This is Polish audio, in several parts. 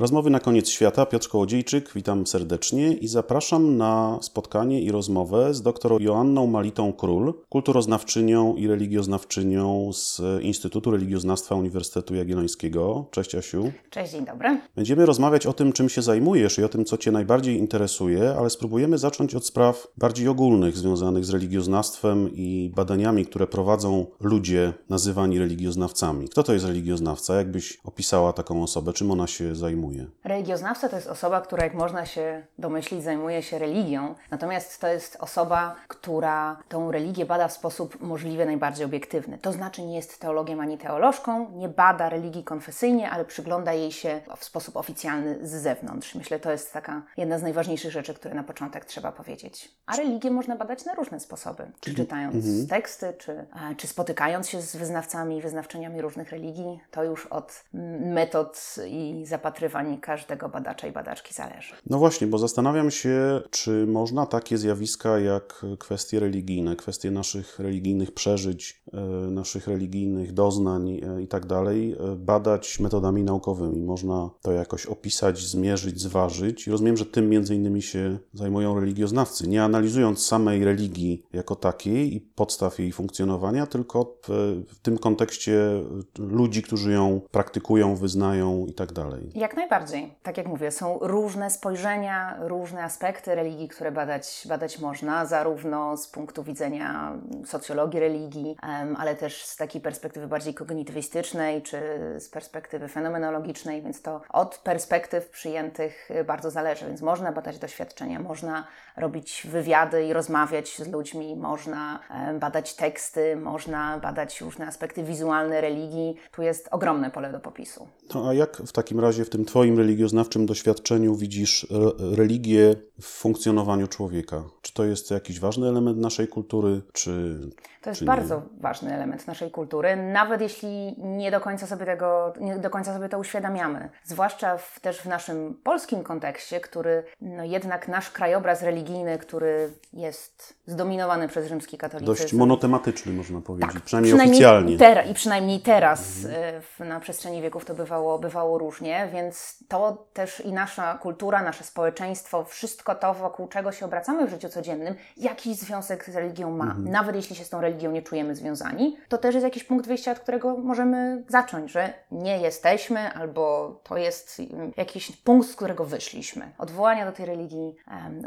Rozmowy na koniec świata. Piotr Kołodziejczyk, witam serdecznie i zapraszam na spotkanie i rozmowę z dr Joanną Malitą Król, kulturoznawczynią i religioznawczynią z Instytutu Religioznawstwa Uniwersytetu Jagiellońskiego. Cześć Asiu. Cześć, dzień dobry. Będziemy rozmawiać o tym, czym się zajmujesz i o tym, co Cię najbardziej interesuje, ale spróbujemy zacząć od spraw bardziej ogólnych, związanych z religioznawstwem i badaniami, które prowadzą ludzie nazywani religioznawcami. Kto to jest religioznawca? Jakbyś opisała taką osobę? Czym ona się zajmuje? Religioznawca to jest osoba, która, jak można się domyślić, zajmuje się religią. Natomiast to jest osoba, która tą religię bada w sposób możliwie najbardziej obiektywny. To znaczy nie jest teologiem ani teolożką, nie bada religii konfesyjnie, ale przygląda jej się w sposób oficjalny z zewnątrz. Myślę, to jest taka jedna z najważniejszych rzeczy, które na początek trzeba powiedzieć. A religię można badać na różne sposoby. Czy czytając mhm. teksty, czy, e, czy spotykając się z wyznawcami i wyznawczyniami różnych religii. To już od metod i zapatrywań każdego badacza i badaczki zależy. No właśnie, bo zastanawiam się, czy można takie zjawiska jak kwestie religijne, kwestie naszych religijnych przeżyć, e, naszych religijnych doznań e, i tak dalej, badać metodami naukowymi. Można to jakoś opisać, zmierzyć, zważyć. I rozumiem, że tym między innymi się zajmują religioznawcy, nie analizując samej religii jako takiej i podstaw jej funkcjonowania, tylko w, tym kontekście ludzi, którzy ją praktykują, wyznają i tak dalej. Jak najbardziej. Tak jak mówię, są różne spojrzenia, różne aspekty religii, które badać, badać można, zarówno z punktu widzenia socjologii religii, ale też z takiej perspektywy bardziej kognitywistycznej, czy z perspektywy fenomenologicznej, więc to od perspektyw przyjętych bardzo zależy. Więc można badać doświadczenia, można robić wywiady i rozmawiać z ludźmi, można badać teksty, można badać różne aspekty wizualne religii. Tu jest ogromne pole do popisu. No a jak w takim razie w tym Twoim religioznawczym doświadczeniu widzisz religię w funkcjonowaniu człowieka? Czy to jest jakiś ważny element naszej kultury, czy to jest bardzo nie? ważny element naszej kultury, nawet jeśli nie do końca sobie tego, nie do końca sobie to uświadamiamy. Zwłaszcza w, też w naszym polskim kontekście, który no jednak nasz krajobraz religijny, który jest zdominowany przez rzymski katolicyzm. Dość monotematyczny można powiedzieć, tak, przynajmniej, przynajmniej oficjalnie. Tera, I przynajmniej teraz mhm. w, na przestrzeni wieków to bywało, bywało różnie, więc to też i nasza kultura, nasze społeczeństwo, wszystko to, wokół czego się obracamy w życiu codziennym, jakiś związek z religią ma. Mhm. Nawet jeśli się z tą religią nie czujemy związani, to też jest jakiś punkt wyjścia, od którego możemy zacząć, że nie jesteśmy, albo to jest mm, jakiś punkt, z którego wyszliśmy. Odwołania do tej religii,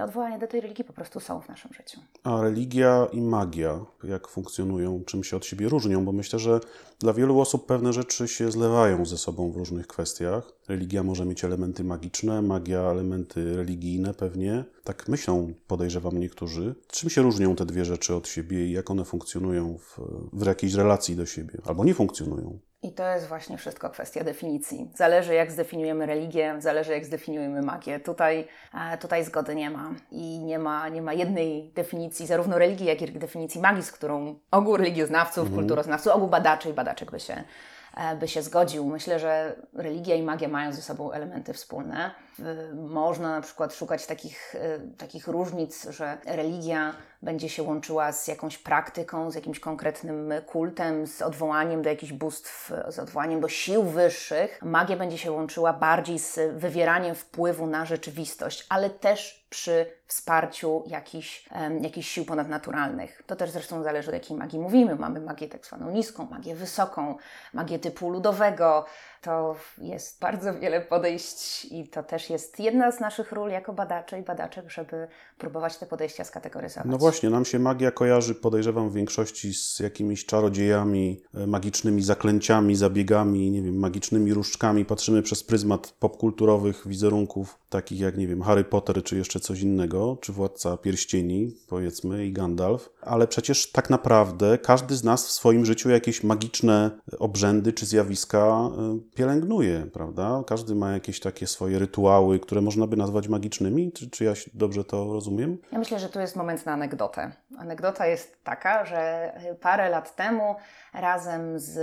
odwołania do tej religii po prostu są w naszym życiu. A religia i magia, jak funkcjonują, czym się od siebie różnią? Bo myślę, że dla wielu osób pewne rzeczy się zlewają ze sobą w różnych kwestiach. Religia może mieć elementy magiczne, magia elementy religijne pewnie. Tak myślą, podejrzewam niektórzy. Czym się różnią te dwie rzeczy od siebie i jak one funkcjonują w, w jakiejś relacji do siebie, albo nie funkcjonują? I to jest właśnie wszystko kwestia definicji. Zależy, jak zdefiniujemy religię, zależy, jak zdefiniujemy magię. Tutaj, e, tutaj zgody nie ma. I nie ma, nie ma jednej definicji, zarówno religii, jak i definicji magii, z którą ogół religioznawców, mm. kulturoznawców, ogół badaczy i badaczek by się, by się zgodził. Myślę, że religia i magia mają ze sobą elementy wspólne. Można na przykład szukać takich, e, takich różnic, że religia będzie się łączyła z jakąś praktyką, z jakimś konkretnym kultem, z odwołaniem do jakichś bóstw, z odwołaniem do sił wyższych. Magia będzie się łączyła bardziej z wywieraniem wpływu na rzeczywistość, ale też przy wsparciu jakichś, um, jakichś sił ponadnaturalnych. To też zresztą zależy od jakiej magii mówimy. Mamy magię tak zwaną niską, magię wysoką, magię typu ludowego, to jest bardzo wiele podejść i to też jest jedna z naszych ról jako badaczy i badaczek, żeby próbować te podejścia skategoryzować. No właśnie, nam się magia kojarzy, podejrzewam, w większości z jakimiś czarodziejami, e, magicznymi zaklęciami, zabiegami, nie wiem, magicznymi różdżkami. Patrzymy przez pryzmat popkulturowych wizerunków, takich jak, nie wiem, Harry Potter, czy jeszcze coś innego, czy Władca Pierścieni, powiedzmy, i Gandalf. Ale przecież tak naprawdę każdy z nas w swoim życiu jakieś magiczne obrzędy czy zjawiska e, pielęgnuje, prawda? Każdy ma jakieś takie swoje rytuały, które można by nazwać magicznymi. Czy, czy ja dobrze to rozumiem? Ja myślę, że tu jest moment na anegdotę. Anegdota jest taka, że parę lat temu razem z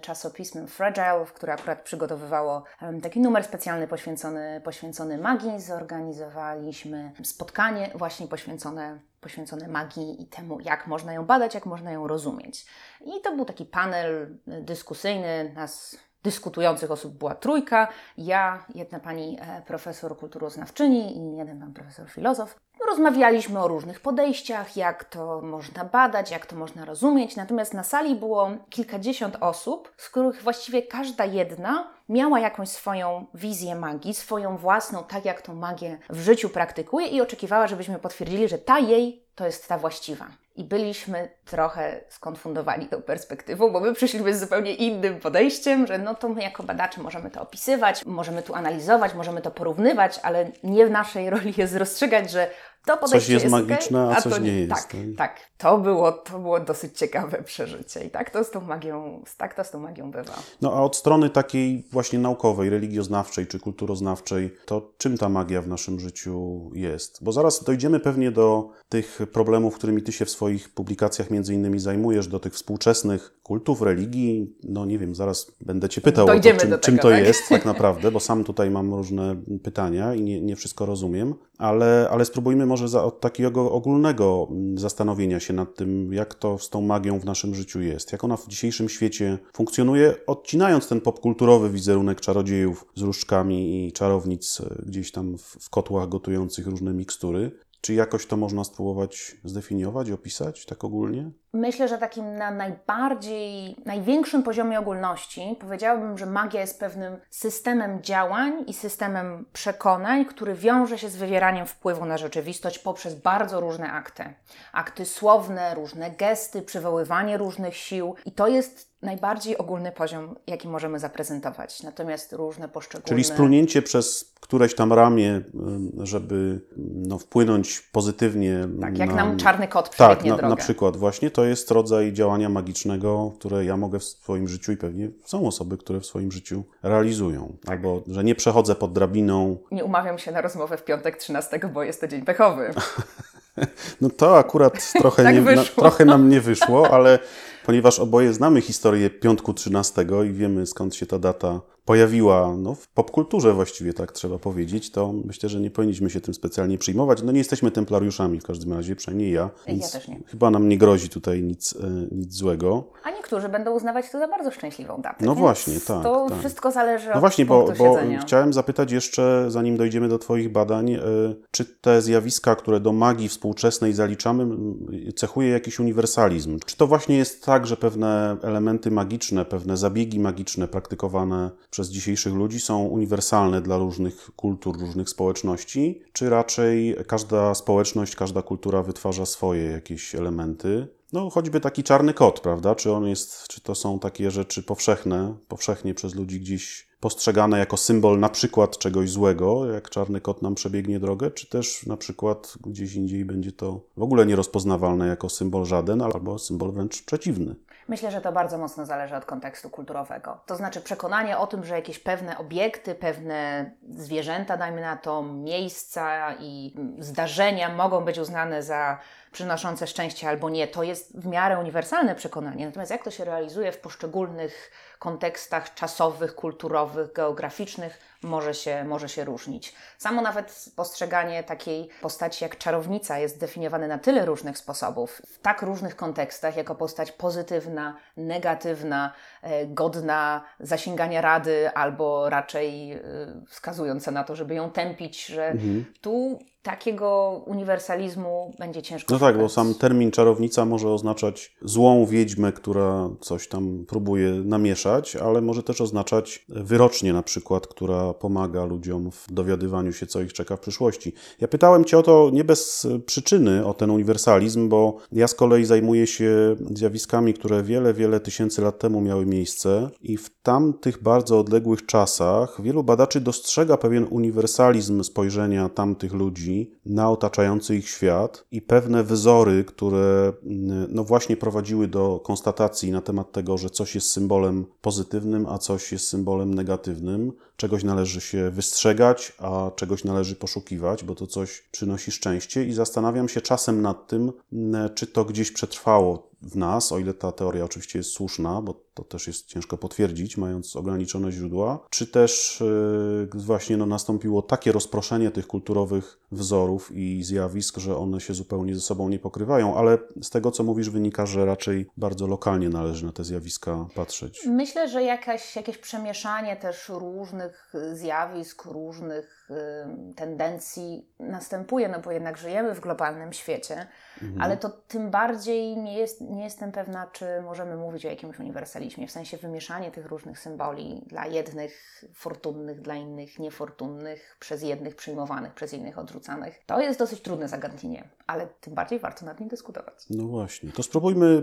czasopismem Fragile, które akurat przygotowywało taki numer specjalny poświęcony, poświęcony magii, zorganizowaliśmy spotkanie właśnie poświęcone poświęcone magii i temu, jak można ją badać, jak można ją rozumieć. I to był taki panel dyskusyjny, nas dyskutujących osób była trójka. Ja, jedna pani e, profesor kulturoznawczyni i jeden pan profesor filozof. Rozmawialiśmy o różnych podejściach, jak to można badać, jak to można rozumieć. Natomiast na sali było kilkadziesiąt osób, z których właściwie każda jedna miała jakąś swoją wizję magii, swoją własną, tak jak tą magię w życiu praktykuje i oczekiwała, żebyśmy potwierdzili, że ta jej to jest ta właściwa. I byliśmy trochę skonfundowani tą perspektywą, bo my przyszliśmy z zupełnie innym podejściem, że no to my jako badacze możemy to opisywać, możemy tu analizować, możemy to porównywać, ale nie w naszej roli jest rozstrzygać, że to podejście jest jest magiczne, okej, a coś nie jest, Tak, tak? tak. To było, to było dosyć ciekawe przeżycie i tak to z tą magią, tak to z tą magią bywa. No a od strony takiej właśnie naukowej, religioznawczej czy kulturoznawczej, to czym ta magia w naszym życiu jest? Bo zaraz dojdziemy pewnie do tych problemów, którymi ty się w swoich publikacjach między innymi zajmujesz, do tych współczesnych kultów, religii. No nie wiem, zaraz będę cię pytał o to, czym, do czym tego, to tak? jest tak naprawdę, bo sam tutaj mam różne pytania i nie, nie wszystko rozumiem, ale, ale spróbujmy może za, od takiego ogólnego mm, zastanowienia się nad tym, jak to z tą magią w naszym życiu jest, jak ona w dzisiejszym świecie funkcjonuje, odcinając ten popkulturowy wizerunek czarodziejów z różdżkami i czarownic e, gdzieś tam w, w kotłach gotujących różne mikstury. Czy jakoś to można spróbować zdefiniować, opisać tak ogólnie? Myślę, że takim na najbardziej, największym poziomie ogólności powiedziałabym, że magia jest pewnym systemem działań i systemem przekonań, który wiąże się z wywieraniem wpływu na rzeczywistość poprzez bardzo różne akty. Akty słowne, różne gesty, przywoływanie różnych sił i to jest najbardziej ogólny poziom, jaki możemy zaprezentować. Natomiast różne poszczególne... Czyli splunięcie przez któreś tam ramię, żeby no, wpłynąć pozytywnie Tak, jak na, nam czarny kot Tak, przebiegnie na, drogę. na przykład właśnie to jest rodzaj działania magicznego, które ja mogę w swoim życiu i pewnie są osoby, które w swoim życiu realizują. Tak. Albo, że nie przechodzę pod drabiną. Nie umawiam się na rozmowę w piątek 13, bo jest to dzień pechowy. No to akurat trochę, Tak nie, na, trochę nam nie wyszło, ale ponieważ oboje znamy historię piątku 13 i wiemy skąd się ta data pojawiła no, w popkulturze właściwie, tak trzeba powiedzieć, to myślę, że nie powinniśmy się tym specjalnie przyjmować. No nie jesteśmy templariuszami w każdym razie, przynajmniej ja, więc też nie. chyba nam nie grozi tutaj nic, e, nic złego. A niektórzy będą uznawać to za bardzo szczęśliwą datę. No właśnie, tak, To tak. wszystko zależy No od właśnie, bo, bo chciałem zapytać jeszcze, zanim dojdziemy do Twoich badań, e, czy te zjawiska, które do magii współczesnej zaliczamy, cechuje jakiś uniwersalizm? Czy to właśnie jest tak, że pewne elementy magiczne, pewne zabiegi magiczne praktykowane przez dzisiejszych ludzi są uniwersalne dla różnych kultur, różnych społeczności? Czy raczej każda społeczność, każda kultura wytwarza swoje jakieś elementy? No, choćby taki czarny kot, prawda? Czy on jest, czy to są takie rzeczy powszechne, powszechnie przez ludzi gdzieś postrzegane jako symbol na przykład czegoś złego, jak czarny kot nam przebiegnie drogę, czy też na przykład gdzieś indziej będzie to w ogóle nierozpoznawalne jako symbol żaden, albo symbol wręcz przeciwny. Myślę, że to bardzo mocno zależy od kontekstu kulturowego. To znaczy przekonanie o tym, że jakieś pewne obiekty, pewne zwierzęta, dajmy na to, miejsca i zdarzenia mogą być uznane za przynoszące szczęście albo nie, to jest w miarę uniwersalne przekonanie. Natomiast jak to się realizuje w poszczególnych kontekstach czasowych, kulturowych, geograficznych, może się, może się różnić. Samo nawet postrzeganie takiej postaci jak czarownica jest definiowane na tyle różnych sposobów, w tak różnych kontekstach, jako postać pozytywna, negatywna, e, godna zasięgania rady, albo raczej e, wskazująca na to, żeby ją tępić, że tu takiego uniwersalizmu będzie ciężko No tak, bo sam termin czarownica może oznaczać złą wiedźmę, która coś tam próbuje namieszać, ale może też oznaczać wyrocznie na przykład, która pomaga ludziom w dowiadywaniu się, co ich czeka w przyszłości. Ja pytałem Cię o to nie bez przyczyny, o ten uniwersalizm, bo ja z kolei zajmuję się zjawiskami, które wiele, wiele tysięcy lat temu miały miejsce i w tamtych bardzo odległych czasach wielu badaczy dostrzega pewien uniwersalizm spojrzenia tamtych ludzi na otaczający ich świat i pewne wyzory, które mm, no właśnie prowadziły do konstatacji na temat tego, że coś jest symbolem pozytywnym, a coś jest symbolem negatywnym. Czegoś należy się wystrzegać, a czegoś należy poszukiwać, bo to coś przynosi szczęście i zastanawiam się czasem nad tym, czy to gdzieś przetrwało w nas, o ile ta teoria oczywiście jest słuszna, bo to też jest ciężko potwierdzić, mając ograniczone źródła, czy też yy, właśnie no, nastąpiło takie rozproszenie tych kulturowych wzorów i zjawisk, że one się zupełnie ze sobą nie pokrywają, ale z tego, co mówisz, wynika, że raczej bardzo lokalnie należy na te zjawiska patrzeć. Myślę, że jakaś, jakieś przemieszanie też różnych zjawisk, różnych tendencji następuje, no bo jednak żyjemy w globalnym świecie, Mhm. ale to tym bardziej nie, jest, nie jestem pewna, czy możemy mówić o jakimś uniwersalizmie, w sensie wymieszanie tych różnych symboli dla jednych fortunnych, dla innych niefortunnych, przez jednych przyjmowanych, przez innych odrzucanych. To jest dosyć trudne zagadnienie, ale tym bardziej warto nad nim dyskutować. No właśnie. To spróbujmy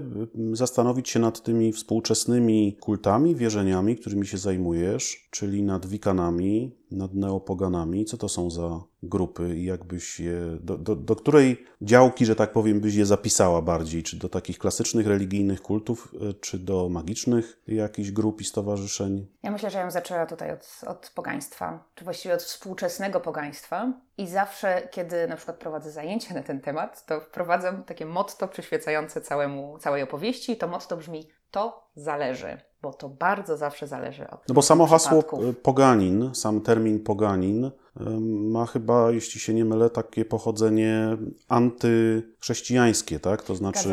y, zastanowić się nad tymi współczesnymi kultami, wierzeniami, którymi się zajmujesz, czyli nad wikanami, nad neopoganami. Co to są za grupy i jakbyś je, do, do, do której działki, że tak powiem, byś je zapisała bardziej? Czy do takich klasycznych religijnych kultów, y, czy do magicznych jakichś grup i stowarzyszeń? Ja myślę, że ja bym zaczęła tutaj od, od pogaństwa, czy właściwie od współczesnego pogaństwa. I zawsze, kiedy na przykład prowadzę zajęcia na ten temat, to wprowadzam takie motto przyświecające całemu, całej opowieści. To motto brzmi: To zależy, bo to bardzo zawsze zależy od. No bo samo hasło y, poganin, sam termin poganin y, ma chyba, jeśli się nie mylę, takie pochodzenie antychrześcijańskie, tak? To znaczy,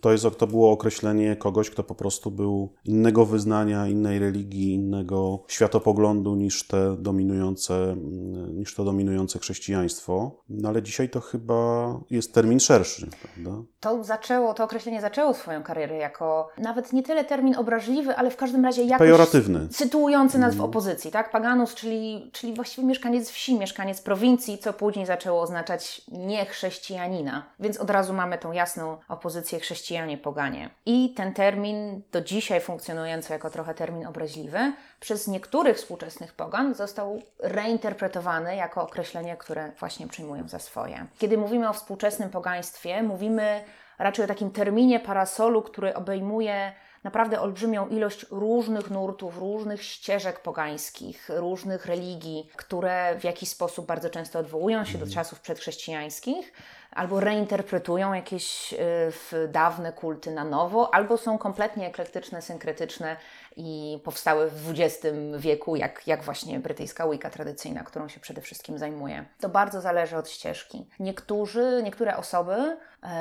to, jest, to było określenie kogoś, kto po prostu był innego wyznania, innej religii, innego światopoglądu niż te dominujące, mm, niż to dominujące chrześcijaństwo. No ale dzisiaj to chyba jest termin szerszy, prawda? To zaczęło, to określenie zaczęło swoją karierę jako nawet nie tyle termin obraźliwy, ale w każdym razie jakoś Pejoratywny. sytuujący nas w opozycji, tak? Paganus, czyli, czyli właściwie mieszkaniec wsi, mieszkaniec prowincji, co później zaczęło oznaczać niechrześcijanina. Więc od razu mamy tą jasną opozycję chrześcijanie-poganie. I ten termin, do dzisiaj funkcjonujący jako trochę termin obraźliwy, przez niektórych współczesnych pogan został reinterpretowany jako określenie, które właśnie przyjmują za swoje. Kiedy mówimy o współczesnym pogaństwie, mówimy raczej o takim terminie parasolu, który obejmuje naprawdę olbrzymią ilość różnych nurtów, różnych ścieżek pogańskich, różnych religii, które w jakiś sposób bardzo często odwołują się do czasów przedchrześcijańskich, albo reinterpretują jakieś y, dawne kulty na nowo, albo są kompletnie eklektyczne, synkretyczne i powstały w XX wieku, jak, jak właśnie brytyjska Wicca tradycyjna, którą się przede wszystkim zajmuje. To bardzo zależy od ścieżki. Niektórzy, niektóre osoby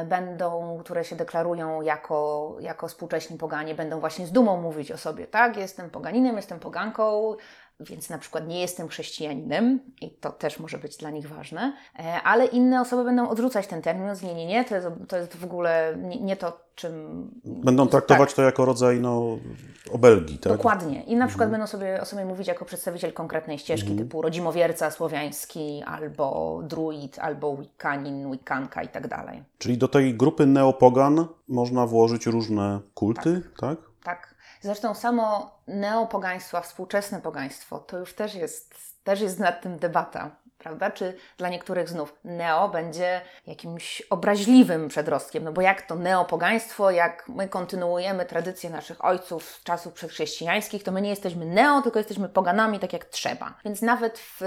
będą, które się deklarują jako, jako współcześni poganie, będą właśnie z dumą mówić o sobie, tak, jestem poganinem, jestem poganką, więc na przykład nie jestem chrześcijaninem i to też może być dla nich ważne, e, ale inne osoby będą odrzucać ten termin, nie, nie, nie, to jest, to jest w ogóle nie, nie to, czym... Będą traktować to jako rodzaj no, obelgi, tak? Dokładnie. I na przykład będą sobie o sobie mówić jako przedstawiciel konkretnej ścieżki, typu rodzimowierca słowiański, albo druid, albo wiccanin, wiccanka i tak dalej. Czyli do tej grupy neopogan można włożyć różne kulty, tak? Tak. Zresztą samo neopogaństwo, współczesne pogaństwo, to już też jest, też jest nad tym debata. Prawda? Czy dla niektórych znów neo będzie jakimś obraźliwym przedrostkiem? No bo jak to neopogaństwo, jak my kontynuujemy tradycję naszych ojców z czasów przedchrześcijańskich, to my nie jesteśmy neo, tylko jesteśmy poganami tak jak trzeba. Więc nawet w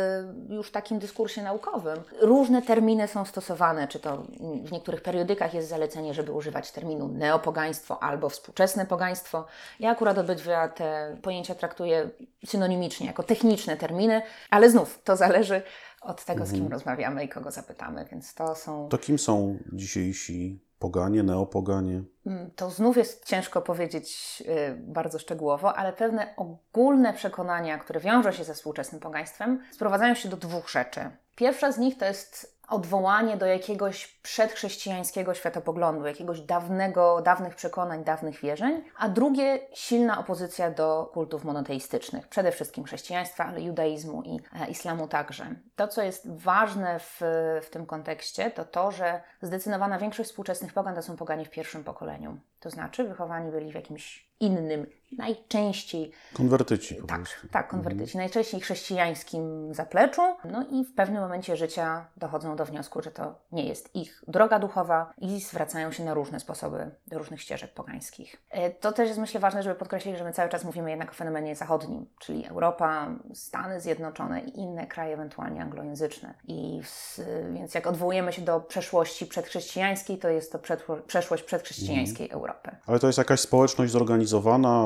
już takim dyskursie naukowym różne terminy są stosowane, czy to w niektórych periodykach jest zalecenie, żeby używać terminu neopogaństwo albo współczesne pogaństwo. Ja akurat obydwa te pojęcia traktuję synonimicznie, jako techniczne terminy, ale znów to zależy od tego, z kim rozmawiamy i kogo zapytamy, więc to są... To kim są dzisiejsi poganie, neopoganie? Mm, To znów jest ciężko powiedzieć y, bardzo szczegółowo, ale pewne ogólne przekonania, które wiążą się ze współczesnym pogaństwem, sprowadzają się do dwóch rzeczy. Pierwsza z nich to jest odwołanie do jakiegoś przedchrześcijańskiego światopoglądu, jakiegoś dawnego, dawnych przekonań, dawnych wierzeń, a drugie silna opozycja do kultów monoteistycznych, przede wszystkim chrześcijaństwa, ale judaizmu i e, islamu także. To, co jest ważne w, w tym kontekście, to to, że zdecydowana większość współczesnych pogan to są poganie w pierwszym pokoleniu. To znaczy wychowani byli w jakimś innym, najczęściej Konwertyci po tak, prostu. tak, konwertyci. Najczęściej chrześcijańskim zapleczu. No i w pewnym momencie życia dochodzą do wniosku, że to nie jest ich droga duchowa i zwracają się na różne sposoby do różnych ścieżek pogańskich. E, To też jest myślę ważne, żeby podkreślić, że my cały czas mówimy jednak o fenomenie zachodnim, czyli Europa, Stany Zjednoczone i inne kraje ewentualnie anglojęzyczne. I w, więc jak odwołujemy się do przeszłości przedchrześcijańskiej, to jest to przeszłość przedchrześcijańskiej Europy. Ale to jest jakaś społeczność zorganizowana,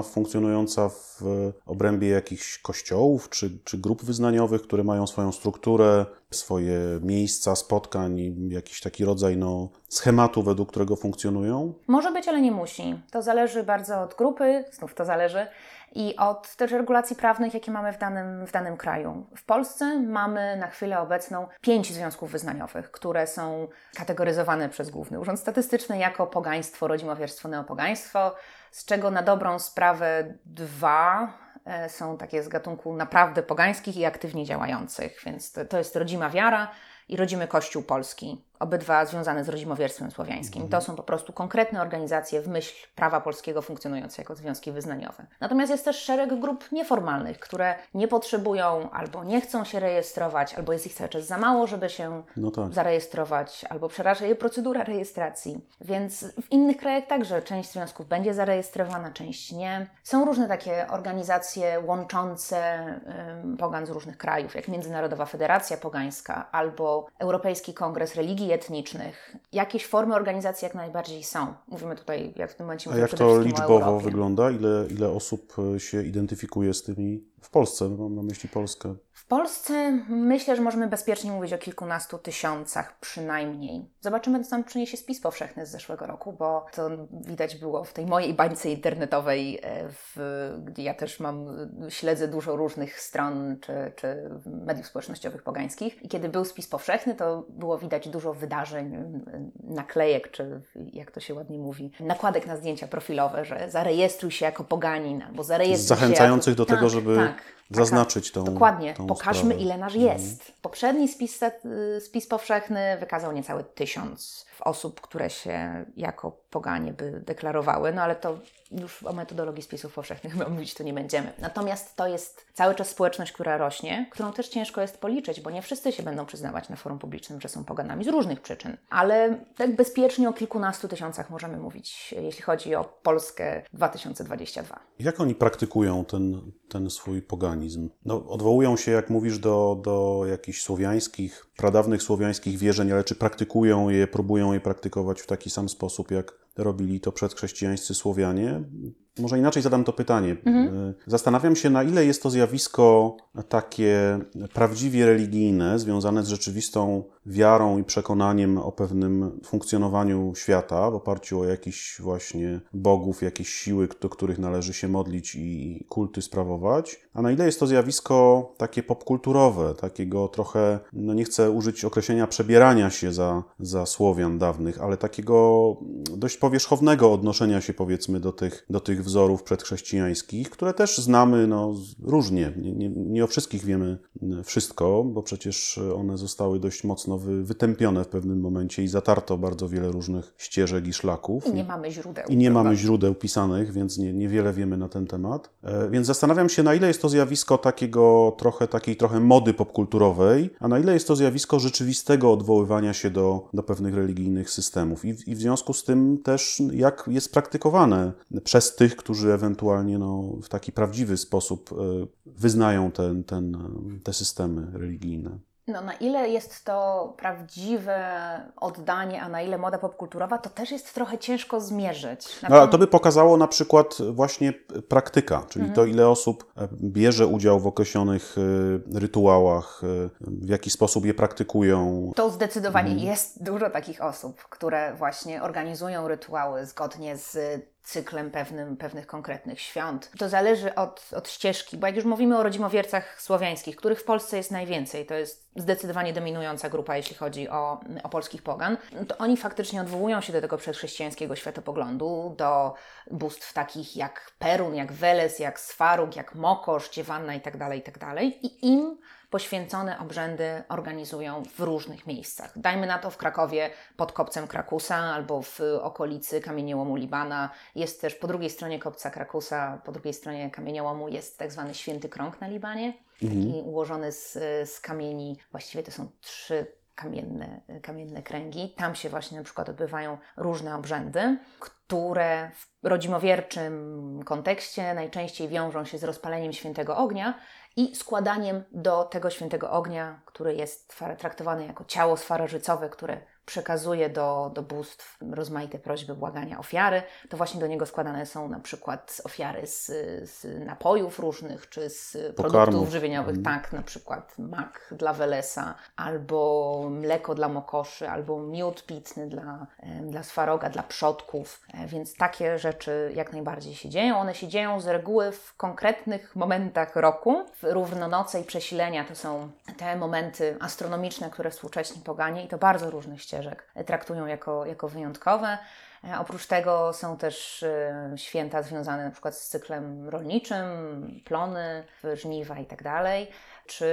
funkcjonująca w obrębie jakichś kościołów czy, czy grup wyznaniowych, które mają swoją strukturę, swoje miejsca spotkań, jakiś taki rodzaj no, schematu, według którego funkcjonują. Może być, ale nie musi. To zależy bardzo od grupy, znów to zależy, i od też regulacji prawnych, jakie mamy w danym, w danym kraju. W Polsce mamy na chwilę obecną pięć związków wyznaniowych, które są kategoryzowane przez Główny Urząd Statystyczny jako pogaństwo, rodzimowierstwo, neopogaństwo, z czego na dobrą sprawę dwa e, są takie z gatunku naprawdę pogańskich i aktywnie działających, więc to, to jest rodzima wiara i rodzimy Kościół Polski, obydwa związane z rodzimowierstwem słowiańskim. To są po prostu konkretne organizacje w myśl prawa polskiego funkcjonujące jako związki wyznaniowe. Natomiast jest też szereg grup nieformalnych, które nie potrzebują albo nie chcą się rejestrować, albo jest ich cały czas za mało, żeby się No tak. zarejestrować, albo przeraża je procedura rejestracji. Więc w innych krajach także część związków będzie zarejestrowana, część nie. Są różne takie organizacje łączące ym, pogan z różnych krajów, jak Międzynarodowa Federacja Pogańska albo Europejski Kongres Religii Etnicznych. Jakieś formy organizacji jak najbardziej są. Mówimy tutaj, jak w tym momencie A jak to liczbowo wygląda? Ile, ile osób e, się identyfikuje z tymi w Polsce? Mam na myśli Polskę. W Polsce myślę, że możemy bezpiecznie mówić o kilkunastu tysiącach przynajmniej. Zobaczymy, co nam przyniesie spis powszechny z zeszłego roku, bo to widać było w tej mojej bańce internetowej, e, w, gdzie ja też mam, e, śledzę dużo różnych stron czy, czy mediów społecznościowych pogańskich. I kiedy był spis powszechny, to było widać dużo wydarzeń, naklejek, czy jak to się ładnie mówi, nakładek na zdjęcia profilowe, że zarejestruj się jako poganin, albo zarejestruj Zachęcających się jako... do tego, żeby tak, taka- zaznaczyć tą Dokładnie. tą Pokażmy, sprawę. ile nasz jest. Poprzedni spis, y, spis powszechny wykazał niecały tysiąc osób, które się jako poganie by deklarowały, no ale to już o metodologii spisów powszechnych mówić tu nie będziemy. Natomiast to jest cały czas społeczność, która rośnie, którą też ciężko jest policzyć, bo nie wszyscy się będą przyznawać na forum publicznym, że są poganami z różnych przyczyn. Ale tak bezpiecznie o kilkunastu tysiącach możemy mówić, jeśli chodzi o Polskę 2022. Jak oni praktykują ten, ten swój poganizm? No, odwołują się, jak mówisz, do, do jakichś słowiańskich, pradawnych słowiańskich wierzeń, ale czy praktykują je, próbują je praktykować w taki sam sposób, jak robili to przedchrześcijańscy Słowianie? Może inaczej zadam to pytanie. Y, Zastanawiam się, na ile jest to zjawisko takie prawdziwie religijne, związane z rzeczywistą wiarą i przekonaniem o pewnym funkcjonowaniu świata w oparciu o jakichś właśnie bogów, jakieś siły, do których należy się modlić i kulty sprawować, a na ile jest to zjawisko takie popkulturowe, takiego trochę, no nie chcę użyć określenia przebierania się za, za Słowian dawnych, ale takiego dość powierzchownego odnoszenia się powiedzmy do tych, do tych wzorów przedchrześcijańskich, które też znamy no, różnie. Nie, nie, nie o wszystkich wiemy wszystko, bo przecież one zostały dość mocno wy, wytępione w pewnym momencie i zatarto bardzo wiele różnych ścieżek i szlaków. I nie mamy źródeł. I nie prawda? mamy źródeł pisanych, więc nie, niewiele wiemy na ten temat. E, Więc zastanawiam się, na ile jest to zjawisko takiego trochę, takiej trochę mody popkulturowej, a na ile jest to zjawisko rzeczywistego odwoływania się do, do pewnych religijnych systemów. I, w- I w związku z tym też, jak jest praktykowane przez tych, którzy ewentualnie no, w taki prawdziwy sposób e, wyznają ten, ten, te systemy religijne. No, na ile jest to prawdziwe oddanie, a na ile moda popkulturowa, to też jest trochę ciężko zmierzyć. No, ale to by pokazało na przykład właśnie praktyka, czyli to, ile osób e, bierze udział w określonych e, rytuałach, e, w jaki sposób je praktykują. To zdecydowanie Mhm. jest dużo takich osób, które właśnie organizują rytuały zgodnie z cyklem pewnym, pewnych konkretnych świąt. To zależy od, od ścieżki, bo jak już mówimy o rodzimowiercach słowiańskich, których w Polsce jest najwięcej, to jest zdecydowanie dominująca grupa, jeśli chodzi o, o polskich pogan, to oni faktycznie odwołują się do tego przedchrześcijańskiego światopoglądu, do bóstw takich jak Perun, jak Weles, jak Swarug, jak Mokosz, Dziewanna i tak dalej, i tak. I im poświęcone obrzędy organizują w różnych miejscach. Dajmy na to w Krakowie pod kopcem Krakusa albo w okolicy kamieniołomu Libana. Jest też po drugiej stronie kopca Krakusa, po drugiej stronie kamieniołomu jest tak zwany Święty Krąg na Libanie, taki ułożony z, z kamieni, właściwie to są trzy kamienne, kamienne kręgi. Tam się właśnie na przykład odbywają różne obrzędy, które w rodzimowierczym kontekście najczęściej wiążą się z rozpaleniem świętego ognia i składaniem do tego świętego ognia, który jest traktowany jako ciało sfarożycowe, które przekazuje do, do bóstw rozmaite prośby błagania ofiary, to właśnie do niego składane są na przykład ofiary z, z napojów różnych, czy z produktów żywieniowych, mm. tak, na przykład mak dla welesa, albo mleko dla mokoszy, albo miód pitny dla, dla swaroga, dla przodków, e, więc takie rzeczy jak najbardziej się dzieją. One się dzieją z reguły w konkretnych momentach roku. W równonoce i przesilenia to są te momenty astronomiczne, które współcześni poganie i to bardzo różnych ścieżek ścieżek traktują jako, jako wyjątkowe. E, oprócz tego są też e, święta związane na przykład z cyklem rolniczym, plony, żniwa i tak czy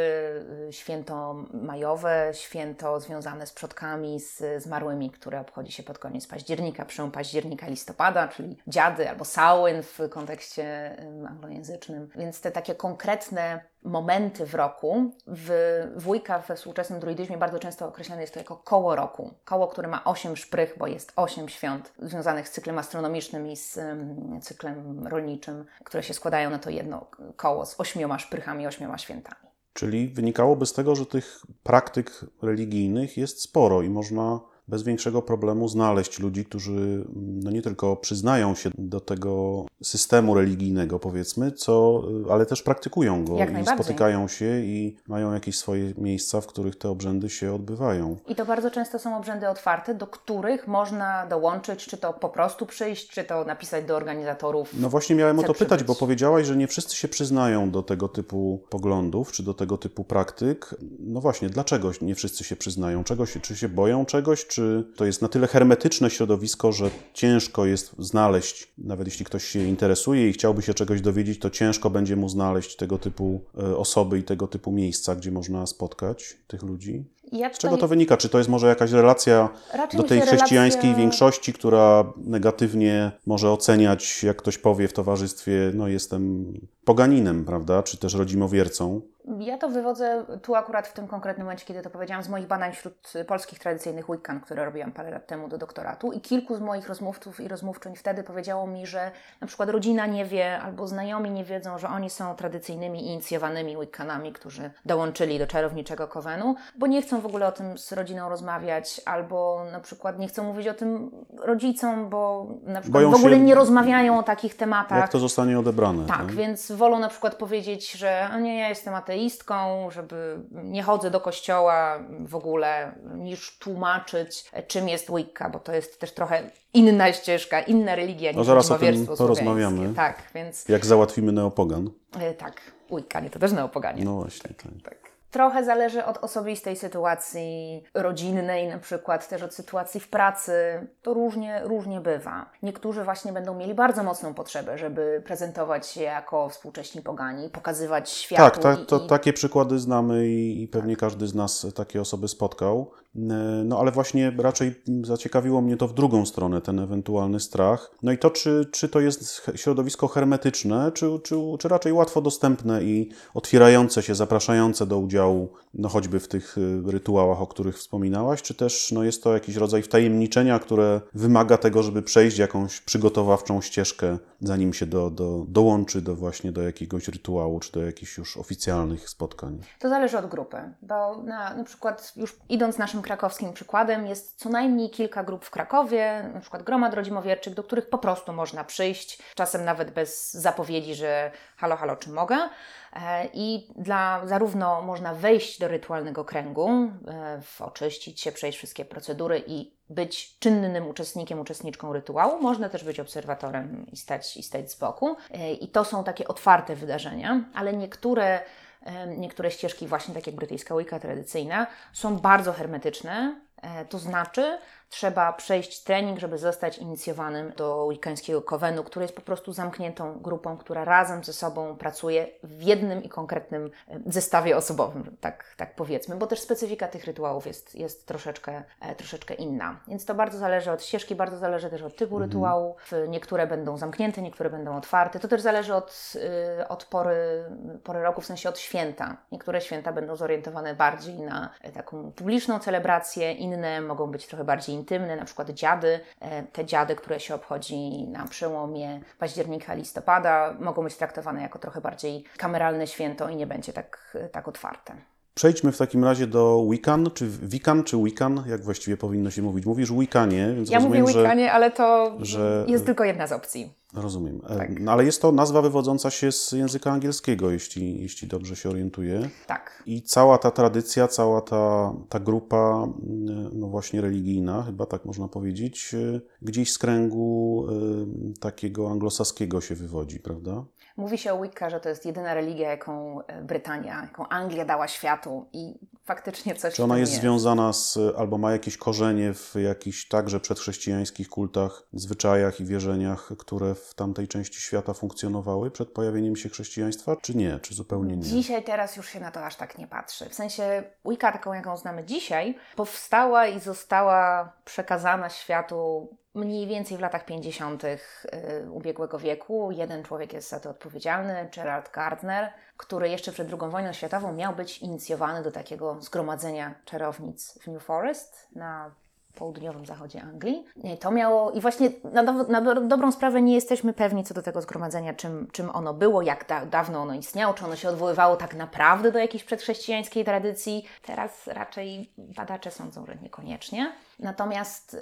e, święto majowe, święto związane z przodkami, z zmarłymi, które obchodzi się pod koniec października, przełom października, listopada, czyli dziady albo Samhain w kontekście anglojęzycznym. Więc te takie konkretne momenty w roku. W wujka we współczesnym druidyzmie bardzo często określane jest to jako koło roku. Koło, które ma osiem szprych, bo jest osiem świąt związanych z cyklem astronomicznym i z um, cyklem rolniczym, które się składają na to jedno koło z ośmioma szprychami, ośmioma świętami. Czyli wynikałoby z tego, że tych praktyk religijnych jest sporo i można bez większego problemu znaleźć ludzi, którzy no nie tylko przyznają się do tego systemu religijnego, powiedzmy, co, ale też praktykują go Jak i spotykają się i mają jakieś swoje miejsca, w których te obrzędy się odbywają. I to bardzo często są obrzędy otwarte, do których można dołączyć, czy to po prostu przyjść, czy to napisać do organizatorów. No właśnie miałem o to przybyć. pytać, bo powiedziałaś, że nie wszyscy się przyznają do tego typu poglądów, czy do tego typu praktyk. No właśnie, dlaczego nie wszyscy się przyznają? Czego się, czy się boją czegoś, czy czy to jest na tyle hermetyczne środowisko, że ciężko jest znaleźć, nawet jeśli ktoś się interesuje i chciałby się czegoś dowiedzieć, to ciężko będzie mu znaleźć tego typu e, osoby i tego typu miejsca, gdzie można spotkać tych ludzi? Ja Z czego to wynika? Czy to jest może jakaś relacja do tej chrześcijańskiej relacja... większości, która negatywnie może oceniać, jak ktoś powie w towarzystwie, no jestem poganinem, prawda, czy też rodzimowiercą? Ja to wywodzę tu akurat w tym konkretnym momencie, kiedy to powiedziałam, z moich badań wśród polskich tradycyjnych wiccan, które robiłam parę lat temu do doktoratu i kilku z moich rozmówców i rozmówczyń wtedy powiedziało mi, że na przykład rodzina nie wie albo znajomi nie wiedzą, że oni są tradycyjnymi inicjowanymi wiccanami, którzy dołączyli do czarowniczego kowenu, bo nie chcą w ogóle o tym z rodziną rozmawiać albo na przykład nie chcą mówić o tym rodzicom, bo na przykład Boją w ogóle się... nie rozmawiają o takich tematach. Jak to zostanie odebrane. Tak, więc wolą na przykład powiedzieć, że nie, ja jestem ateistką, żeby nie chodzę do kościoła w ogóle, niż tłumaczyć, czym jest Wicca, bo to jest też trochę inna ścieżka, inna religia niż no zaraz o tym porozmawiamy. Tak, więc... Jak załatwimy neopogan. E, tak, Wicca, nie to też neopoganie. No właśnie, tak. tak. Trochę zależy od osobistej sytuacji rodzinnej, na przykład też od sytuacji w pracy. To różnie, różnie bywa. Niektórzy właśnie będą mieli bardzo mocną potrzebę, żeby prezentować się jako współcześni pogani, pokazywać światu. Tak, ta, to, i... takie przykłady znamy i, i pewnie tak. każdy z nas takie osoby spotkał. E, no ale właśnie raczej zaciekawiło mnie to w drugą stronę, ten ewentualny strach. No i to, czy, czy to jest środowisko hermetyczne, czy, czy, czy raczej łatwo dostępne i otwierające się, zapraszające do udziału, no choćby w tych e, rytuałach, o których wspominałaś, czy też no, jest to jakiś rodzaj wtajemniczenia, które wymaga tego, żeby przejść jakąś przygotowawczą ścieżkę, zanim się do, do, dołączy do właśnie do jakiegoś rytuału, czy do jakichś już oficjalnych spotkań? To zależy od grupy, bo na, na przykład już idąc naszym krakowskim przykładem jest co najmniej kilka grup w Krakowie, na przykład gromad rodzimowierczych, do których po prostu można przyjść, czasem nawet bez zapowiedzi, że halo, halo, czy mogę. E, I dla, zarówno można wejść do rytualnego kręgu, e, oczyścić się, przejść wszystkie procedury i być czynnym uczestnikiem, uczestniczką rytuału, można też być obserwatorem i stać, i stać z boku. E, I to są takie otwarte wydarzenia, ale niektóre niektóre ścieżki, właśnie tak jak brytyjska Wicca tradycyjna, są bardzo hermetyczne. E, to znaczy, trzeba przejść trening, żeby zostać inicjowanym do weekendskiego kowenu, który jest po prostu zamkniętą grupą, która razem ze sobą pracuje w jednym i konkretnym zestawie osobowym, tak, tak powiedzmy, bo też specyfika tych rytuałów jest, jest troszeczkę, e, troszeczkę inna. Więc to bardzo zależy od ścieżki, bardzo zależy też od typu rytuału. W- Niektóre będą zamknięte, niektóre będą otwarte. To też zależy od, y, od pory, pory roku, w sensie od święta. Niektóre święta będą zorientowane bardziej na e, taką publiczną celebrację, inne mogą być trochę bardziej intymne, na przykład dziady. E, Te dziady, które się obchodzi na przełomie października, listopada, mogą być traktowane jako trochę bardziej kameralne święto i nie będzie tak, tak otwarte. Przejdźmy w takim razie do Wiccan, czy Wikan, czy Wiccan, jak właściwie powinno się mówić. Mówisz Wicanie, więc Ja rozumiem, mówię że... Wicanie, ale to że- jest tylko jedna z opcji. Rozumiem. E, Tak. No, ale jest to nazwa wywodząca się z języka angielskiego, jeśli, jeśli dobrze się orientuję. Tak. I cała ta tradycja, cała ta, ta grupa, mm, no właśnie religijna, chyba tak można powiedzieć, e, gdzieś z kręgu e, takiego anglosaskiego się wywodzi, prawda? Mówi się o Wicca, że to jest jedyna religia, jaką e, Brytania, jaką Anglia dała światu i faktycznie coś Czy ona tym jest związana z, albo ma jakieś korzenie w jakichś także przedchrześcijańskich kultach, zwyczajach i wierzeniach, które w tamtej części świata funkcjonowały przed pojawieniem się chrześcijaństwa, czy nie, czy zupełnie nie? Dzisiaj teraz już się na to aż tak nie patrzy. W sensie Wicca, taką jaką znamy dzisiaj, powstała i została przekazana światu mniej więcej w latach 50. y, ubiegłego wieku. Jeden człowiek jest za to odpowiedzialny, Gerald Gardner, który jeszcze przed II wojną światową miał być inicjowany do takiego zgromadzenia czarownic w New Forest na południowym zachodzie Anglii. To miało, i właśnie na, do, na do, dobrą sprawę nie jesteśmy pewni co do tego zgromadzenia, czym, czym ono było, jak da, dawno ono istniało, czy ono się odwoływało tak naprawdę do jakiejś przedchrześcijańskiej tradycji. Teraz raczej badacze sądzą, że niekoniecznie. Natomiast y,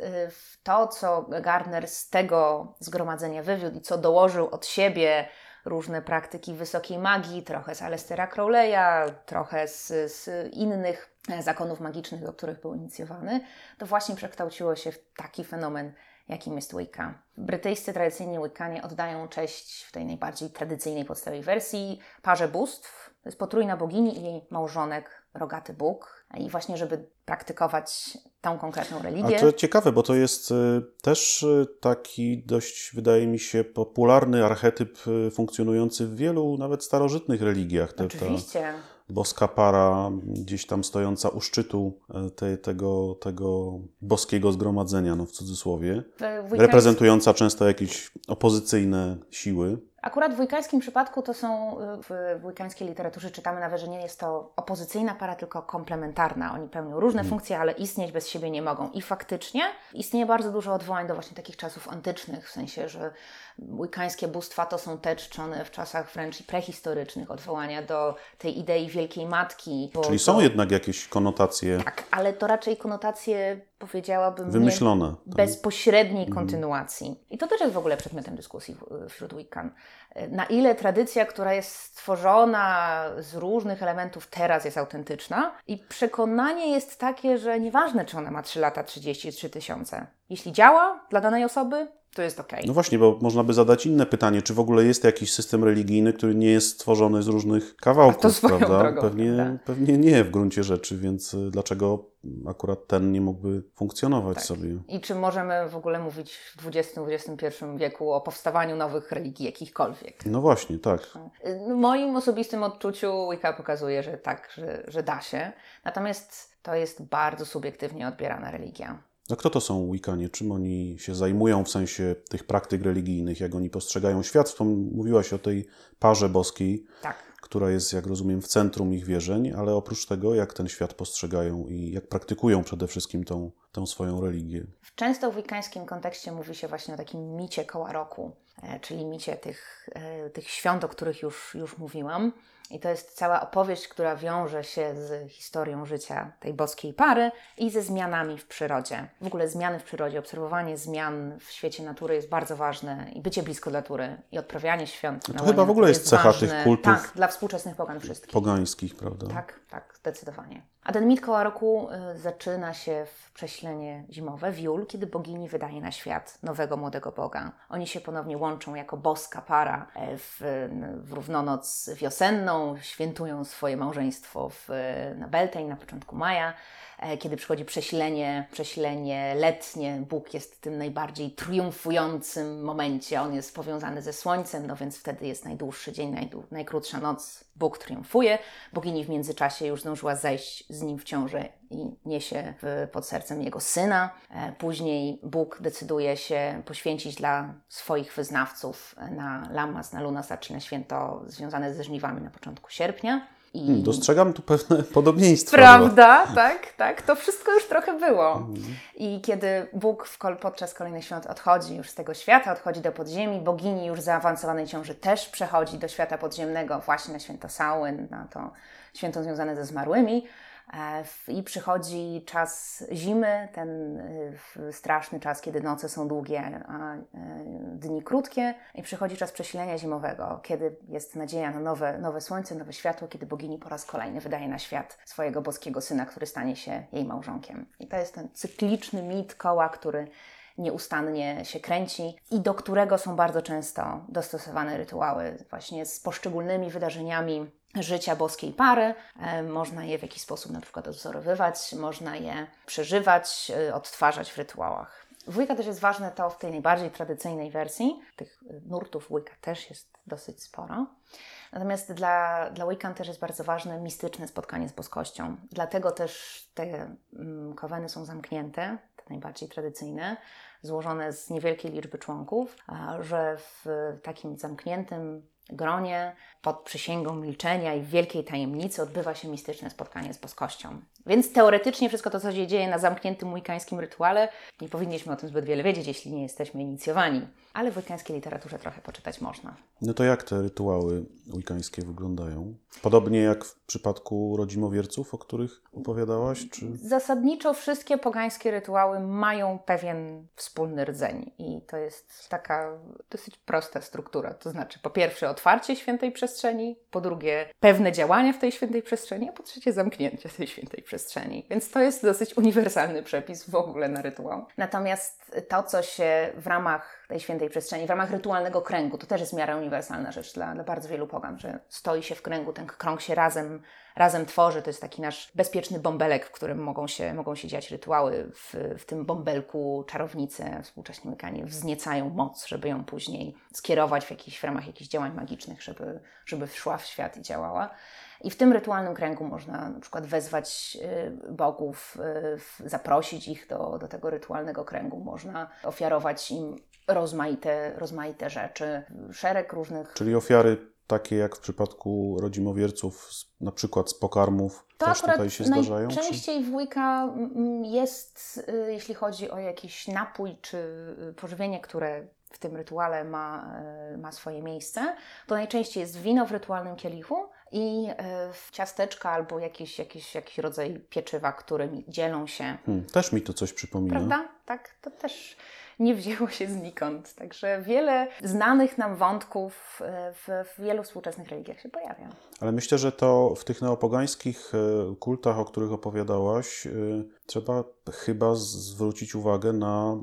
to, co Gardner z tego zgromadzenia wywiódł i co dołożył od siebie, różne praktyki wysokiej magii, trochę z Alestera Crowley'a, trochę z, z innych zakonów magicznych, do których był inicjowany, to właśnie przekształciło się w taki fenomen, jakim jest Wicca. Brytyjscy tradycyjnie Wiccanie oddają cześć w tej najbardziej tradycyjnej, podstawowej wersji parze bóstw. To jest potrójna bogini i jej małżonek, rogaty Bóg. I właśnie, żeby praktykować tą konkretną religię. A to ciekawe, bo to jest y, też y, taki dość, wydaje mi się, popularny archetyp funkcjonujący w wielu nawet starożytnych religiach. Te, ta Oczywiście. Boska para gdzieś tam stojąca u szczytu e, te, tego, tego boskiego zgromadzenia, no w cudzysłowie, reprezentująca często jakieś opozycyjne siły. Akurat w wujkańskim przypadku to są, y, w wujkańskiej literaturze czytamy nawet, że nie jest to opozycyjna para, tylko komplementarna. Oni pełnią różne funkcje, ale istnieć bez siebie nie mogą. I faktycznie istnieje bardzo dużo odwołań do właśnie takich czasów antycznych, w sensie, że wujkańskie bóstwa to są te czczone w czasach wręcz i prehistorycznych, odwołania do tej idei Wielkiej Matki. Czyli to- są jednak jakieś konotacje Tak, ale to raczej konotacje, powiedziałabym, nie- wymyślone. tak? bezpośredniej kontynuacji. I to też jest w ogóle przedmiotem dyskusji wśród Wiccan. Na ile tradycja, która jest stworzona z różnych elementów teraz jest autentyczna i przekonanie jest takie, że nieważne czy ona ma 3 lata, 33 tysiące. Jeśli działa dla danej osoby, to jest ok. No właśnie, bo można by zadać inne pytanie, czy w ogóle jest jakiś system religijny, który nie jest stworzony z różnych kawałków, A to swoją prawda? drogą, pewnie, prawda. pewnie nie w gruncie rzeczy, więc y, dlaczego akurat ten nie mógłby funkcjonować Tak. sobie? I czy możemy w ogóle mówić w XX-XXI wieku o powstawaniu nowych religii jakichkolwiek? No właśnie, tak. W moim osobistym odczuciu Wicca pokazuje, że tak, że, że da się. Natomiast to jest bardzo subiektywnie odbierana religia. A kto to są Wiccanie? Czym oni się zajmują w sensie tych praktyk religijnych? Jak oni postrzegają świat? Mówiłaś o tej parze boskiej, Tak. która jest, jak rozumiem, w centrum ich wierzeń, ale oprócz tego, jak ten świat postrzegają i jak praktykują przede wszystkim tą, tą swoją religię? Często w wikańskim kontekście mówi się właśnie o takim micie koła roku, e, czyli micie tych, e, tych świąt, o których już, już mówiłam. I to jest cała opowieść, która wiąże się z historią życia tej boskiej pary i ze zmianami w przyrodzie. W ogóle zmiany w przyrodzie, obserwowanie zmian w świecie natury jest bardzo ważne i bycie blisko natury i odprawianie świąt. To chyba w ogóle jest cecha tych kultów Tak, dla współczesnych pogan wszystkich. Pogańskich, prawda? Tak, tak, zdecydowanie. A ten mit koła roku y, zaczyna się w prześlenie zimowe, w Jul, kiedy bogini wydaje na świat nowego młodego boga. Oni się ponownie łączą jako boska para e, w, w równonoc wiosenną, świętują swoje małżeństwo w, na Beltane na początku maja. E, kiedy przychodzi prześlenie, prześlenie letnie, Bóg jest tym najbardziej triumfującym momencie. On jest powiązany ze słońcem, no więc wtedy jest najdłuższy dzień, najdłu- najkrótsza noc. Bóg triumfuje. Bogini w międzyczasie już zdążyła zejść z nim w ciążę i niesie pod sercem jego syna. E, Później Bóg decyduje się poświęcić dla swoich wyznawców na Lamas, na Lunasa, czyli na święto związane ze żniwami na początku sierpnia. I Hmm, Dostrzegam tu pewne podobieństwa. Prawda, tak, tak. To wszystko już trochę było. I kiedy Bóg w kol, podczas kolejnych świąt odchodzi już z tego świata, odchodzi do podziemi, bogini już zaawansowanej ciąży też przechodzi do świata podziemnego, właśnie na święto Samhain, na to święto związane ze zmarłymi. E, I przychodzi czas zimy, ten w- straszny czas, kiedy noce są długie, a y, dni krótkie. I przychodzi czas przesilenia zimowego, kiedy jest nadzieja na nowe, nowe słońce, nowe światło, kiedy bogini po raz kolejny wydaje na świat swojego boskiego syna, który stanie się jej małżonkiem. I to jest ten cykliczny mit koła, który nieustannie się kręci i do którego są bardzo często dostosowane rytuały właśnie z poszczególnymi wydarzeniami życia boskiej pary. E, Można je w jakiś sposób na przykład odwzorowywać, można je przeżywać, e, odtwarzać w rytuałach. W Wicca też jest ważne to w tej najbardziej tradycyjnej wersji. Tych e, nurtów Wicca też jest dosyć sporo. Natomiast dla, dla Wiccan też jest bardzo ważne mistyczne spotkanie z boskością. Dlatego też te mm, koweny są zamknięte, te najbardziej tradycyjne, złożone z niewielkiej liczby członków, że w takim zamkniętym gronie, pod przysięgą milczenia i wielkiej tajemnicy odbywa się mistyczne spotkanie z boskością. Więc teoretycznie wszystko to, co się dzieje na zamkniętym wikańskim rytuale, nie powinniśmy o tym zbyt wiele wiedzieć, jeśli nie jesteśmy inicjowani. Ale w wikańskiej literaturze trochę poczytać można. No to jak te rytuały wikańskie wyglądają? Podobnie jak w przypadku rodzimowierców, o których opowiadałaś? Czy... Zasadniczo wszystkie pogańskie rytuały mają pewien wspólny rdzeń i to jest taka dosyć prosta struktura. To znaczy, po pierwsze, otwarcie świętej przestrzeni, po drugie, pewne działania w tej świętej przestrzeni, a po trzecie, zamknięcie tej świętej przestrzeni. Więc to jest dosyć uniwersalny przepis w ogóle na rytuał. Natomiast to, co się w ramach tej świętej przestrzeni, w ramach rytualnego kręgu, to też jest w miarę uniwersalna rzecz dla, dla bardzo wielu pogan, że stoi się w kręgu, ten krąg się razem, razem tworzy. To jest taki nasz bezpieczny bąbelek, w którym mogą się, mogą się dziać rytuały. W, w tym bąbelku czarownicy, współcześni Wykanie, wzniecają moc, żeby ją później skierować w, jakiś, w ramach jakichś działań magicznych, żeby, żeby wszła w świat i działała. I w tym rytualnym kręgu można na przykład wezwać y, bogów, y, zaprosić ich do, do tego rytualnego kręgu. Można ofiarować im rozmaite, rozmaite rzeczy, szereg różnych Czyli ofiary takie jak w przypadku rodzimowierców, na przykład z pokarmów, To też tutaj się zdarzają? Czy... najczęściej w Wicca mm, jest, y, jeśli chodzi o jakiś napój czy pożywienie, które w tym rytuale ma, ma swoje miejsce, to najczęściej jest wino w rytualnym kielichu i y, ciasteczka albo jakiś, jakiś, jakiś rodzaj pieczywa, którymi dzielą się. Hmm, też mi to coś przypomina. Prawda? Tak, to też nie wzięło się znikąd. Także wiele znanych nam wątków y, w, w wielu współczesnych religiach się pojawia. Ale myślę, że to w tych neopogańskich e, kultach, o których opowiadałaś, e, trzeba chyba zwrócić uwagę na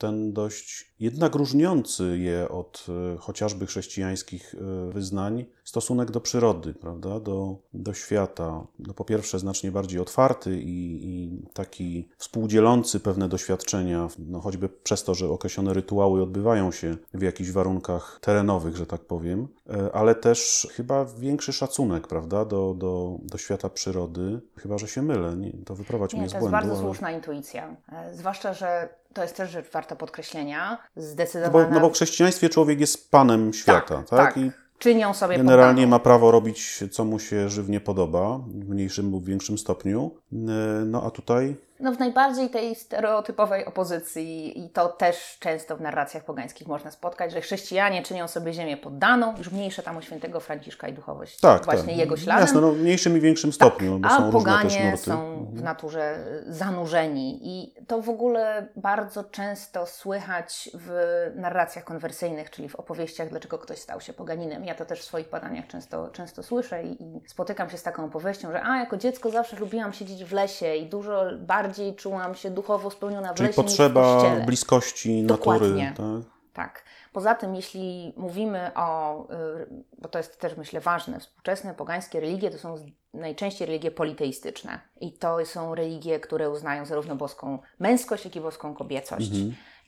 ten dość jednak różniący je od e, chociażby chrześcijańskich e, wyznań stosunek do przyrody, prawda? Do, do świata. No po pierwsze znacznie bardziej otwarty i, i taki współdzielący pewne doświadczenia, no choćby przez to, że określone rytuały odbywają się w jakichś warunkach terenowych, że tak powiem, E, ale też chyba większy szacunek, prawda, do, do, do świata przyrody. Chyba, że się mylę, nie, to wyprowadź Nie, mnie to z jest błędu. bardzo ale- słuszna intuicja. Zwłaszcza, że to jest też rzecz warta podkreślenia. No Zdecydowana. bo, no bo w chrześcijaństwie człowiek jest panem świata, tak? tak. I Czynią sobie generalnie ma prawo robić, co mu się żywnie podoba, w mniejszym lub większym stopniu. E, No a tutaj No w najbardziej tej stereotypowej opozycji i to też często w narracjach pogańskich można spotkać, że chrześcijanie czynią sobie ziemię poddaną, już mniejsze tam u świętego Franciszka i duchowość Tak, właśnie tak. jego śladem. Jasne, no, w mniejszym i większym stopniu, bo A są poganie są w naturze zanurzeni i to w ogóle bardzo często słychać w narracjach konwersyjnych, czyli w opowieściach, dlaczego ktoś stał się poganinem. Ja to też w swoich badaniach często, często słyszę i, i spotykam się z taką opowieścią, że a, jako dziecko zawsze lubiłam siedzieć w lesie i dużo bardziej czułam się duchowo spełniona w Czyli lesie niż w potrzeba bliskości Dokładnie. natury. Tak? Tak. Poza tym, jeśli mówimy o, y, bo to jest też myślę ważne, współczesne pogańskie religie to są najczęściej religie politeistyczne. I to są religie, które uznają zarówno boską męskość, jak i boską kobiecość.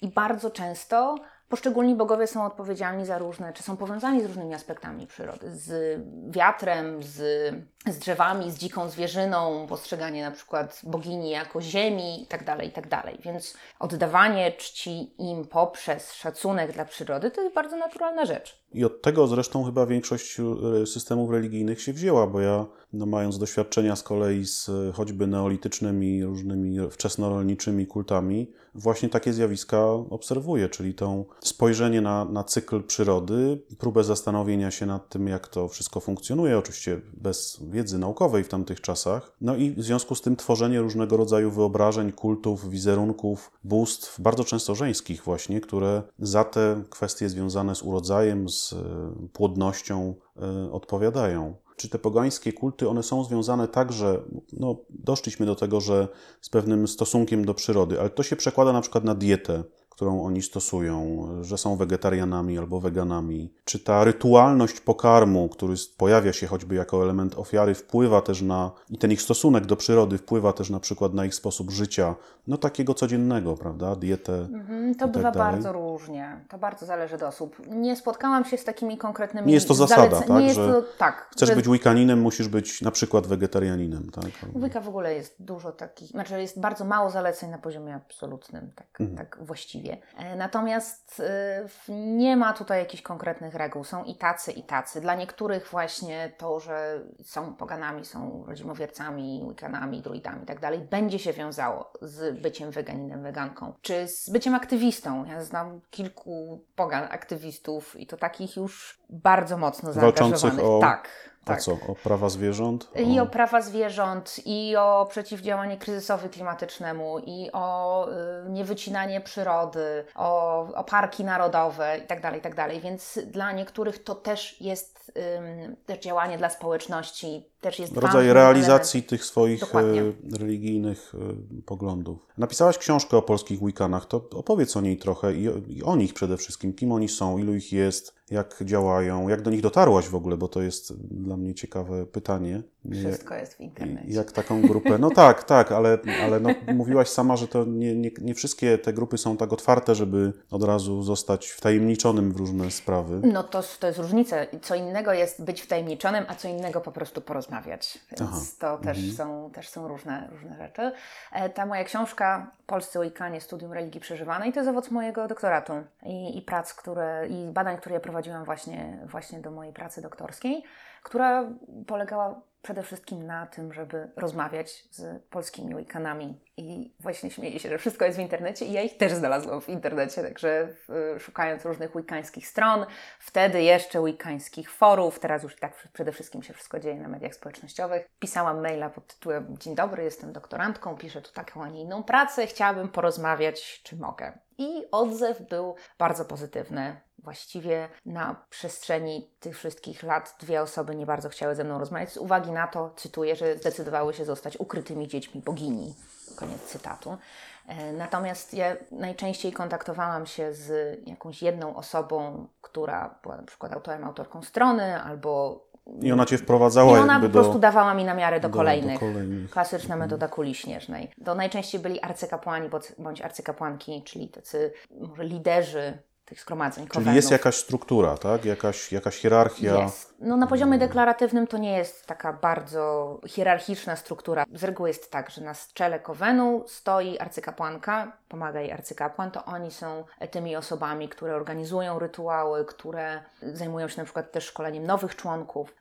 I bardzo często poszczególni bogowie są odpowiedzialni za różne, czy są powiązani z różnymi aspektami przyrody. Z wiatrem, z, z drzewami, z dziką zwierzyną, postrzeganie na przykład bogini jako ziemi itd., itd. Więc oddawanie czci im poprzez szacunek dla przyrody to jest bardzo naturalna rzecz. I od tego zresztą chyba większość e, systemów religijnych się wzięła, bo ja, no, mając doświadczenia z kolei z e, choćby neolitycznymi, różnymi wczesnorolniczymi kultami, właśnie takie zjawiska obserwuję, czyli to spojrzenie na, na cykl przyrody, próbę zastanowienia się nad tym, jak to wszystko funkcjonuje, oczywiście bez wiedzy naukowej w tamtych czasach, no i w związku z tym tworzenie różnego rodzaju wyobrażeń, kultów, wizerunków, bóstw, bardzo często żeńskich właśnie, które za te kwestie związane z urodzajem, z e, płodnością e, odpowiadają. Czy te pogańskie kulty, one są związane także, no doszliśmy do tego, że z pewnym stosunkiem do przyrody, ale to się przekłada na przykład na dietę, którą oni stosują, że są wegetarianami albo weganami. Czy ta rytualność pokarmu, który pojawia się choćby jako element ofiary, wpływa też na, i ten ich stosunek do przyrody wpływa też na przykład na ich sposób życia, no takiego codziennego, prawda, dietę. Mhm, To tak bywa dalej. bardzo różnie. To bardzo zależy od osób. Nie spotkałam się z takimi konkretnymi Nie jest to zasada, zalece- tak, Nie jest to, tak. Chcesz że być wickaninem, musisz być na przykład wegetarianinem, tak? U Wicca w ogóle jest dużo takich, znaczy jest bardzo mało zaleceń na poziomie absolutnym, tak, Mhm. tak właściwie. E, Natomiast e, nie ma tutaj jakichś konkretnych reguł. Są i tacy, i tacy. Dla niektórych właśnie to, że są poganami, są rodzimowiercami, wiccanami, druidami i tak dalej, będzie się wiązało z byciem weganinem, weganką, czy z byciem aktywistą. Ja znam kilku pogan aktywistów i to takich już bardzo mocno Walczących zaangażowanych. o- tak, A tak. co, o prawa zwierząt? I o prawa zwierząt, i o przeciwdziałanie kryzysowi klimatycznemu, i o y, niewycinanie przyrody, o, o parki narodowe itd., itd. Więc dla niektórych to też jest ym, też działanie dla społeczności, też jest Rodzaj realizacji tych swoich Dokładnie. e, religijnych e, poglądów. Napisałaś książkę o polskich Wiccanach, to opowiedz o niej trochę i o, nich przede wszystkim. Kim oni są, ilu ich jest, jak działają, jak do nich dotarłaś w ogóle, bo to jest dla mnie ciekawe pytanie. Wszystko jest w internecie. Jak taką grupę? No tak, tak, ale, ale no, mówiłaś sama, że to nie, nie, nie wszystkie te grupy są tak otwarte, żeby od razu zostać wtajemniczonym w różne sprawy. No to, to jest różnica. Co innego jest być wtajemniczonym, a co innego po prostu porozmawiać. Więc Aha. to też, są, też są różne, różne rzeczy. E, Ta moja książka Polscy Łikanie, Studium Religii Przeżywanej to jest owoc mojego doktoratu i, i prac, które, i badań, które ja prowadziłam właśnie, właśnie do mojej pracy doktorskiej, która polegała przede wszystkim na tym, żeby rozmawiać z polskimi Wikanami. I właśnie śmieję się, że wszystko jest w internecie i ja ich też znalazłam w internecie, także w, szukając różnych wikańskich stron, wtedy jeszcze wikańskich forów, teraz już tak przede wszystkim się wszystko dzieje na mediach społecznościowych. Pisałam maila pod tytułem Dzień dobry, jestem doktorantką, piszę tu taką, a nie inną pracę, chciałabym porozmawiać, czy mogę. I odzew był bardzo pozytywny. Właściwie na przestrzeni tych wszystkich lat dwie osoby nie bardzo chciały ze mną rozmawiać z uwagi na to, cytuję, że zdecydowały się zostać ukrytymi dziećmi bogini. Koniec cytatu. E, Natomiast ja najczęściej kontaktowałam się z jakąś jedną osobą, która była na przykład autorem, autorką strony, albo I ona cię i wprowadzała ona jakby po prostu do, dawała mi namiary do, do- do kolejnych. kolejnych. Klasyczna metoda kuli śnieżnej. To najczęściej byli arcykapłani bądź- arcykapłanki, czyli tacy może liderzy tych zgromadzeń. Czyli jest jakaś struktura, tak? Jakaś, jakaś hierarchia. Jest. No na poziomie deklaratywnym to nie jest taka bardzo hierarchiczna struktura. Z reguły jest tak, że na czele kowenu stoi arcykapłanka, pomaga jej arcykapłan, to oni są tymi osobami, które organizują rytuały, które zajmują się na przykład też szkoleniem nowych członków,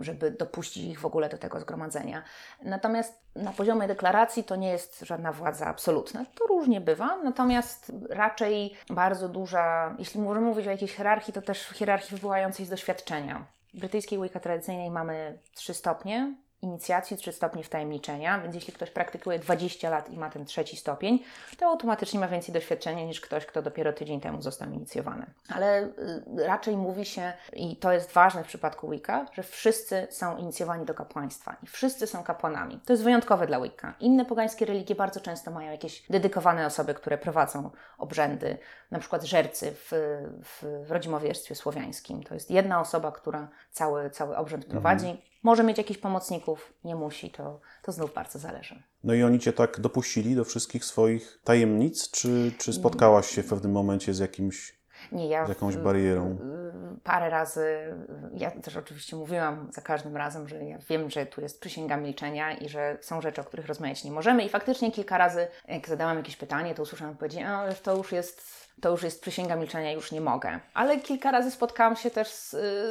żeby dopuścić ich w ogóle do tego zgromadzenia. Natomiast na poziomie deklaracji to nie jest żadna władza absolutna. To różnie bywa, natomiast raczej bardzo duża, jeśli możemy mówić o jakiejś hierarchii, to też hierarchii wywołającej z doświadczenia. Brytyjskiej Wicca tradycyjnej mamy trzy stopnie inicjacji, trzy stopnie wtajemniczenia, więc jeśli ktoś praktykuje 20 lat i ma ten trzeci stopień, to automatycznie ma więcej doświadczenia niż ktoś, kto dopiero tydzień temu został inicjowany. Ale y, raczej mówi się, i to jest ważne w przypadku Wicca, że wszyscy są inicjowani do kapłaństwa i wszyscy są kapłanami. To jest wyjątkowe dla Wicca. Inne pogańskie religie bardzo często mają jakieś dedykowane osoby, które prowadzą obrzędy, na przykład żercy w, w, w rodzimowierstwie słowiańskim. To jest jedna osoba, która cały, cały obrzęd prowadzi. Może mieć jakichś pomocników, nie musi, to, to znów bardzo zależy. No i oni cię tak dopuścili do wszystkich swoich tajemnic, czy, czy spotkałaś się w pewnym momencie z jakimś, Nie, ja z jakąś barierą? parę razy, ja też oczywiście mówiłam za każdym razem, że ja wiem, że tu jest przysięga milczenia i że są rzeczy, o których rozmawiać nie możemy. I faktycznie kilka razy, jak zadałam jakieś pytanie, to usłyszałam odpowiedzi, a to już jest. To już jest przysięga milczenia, już nie mogę. Ale kilka razy spotkałam się też z,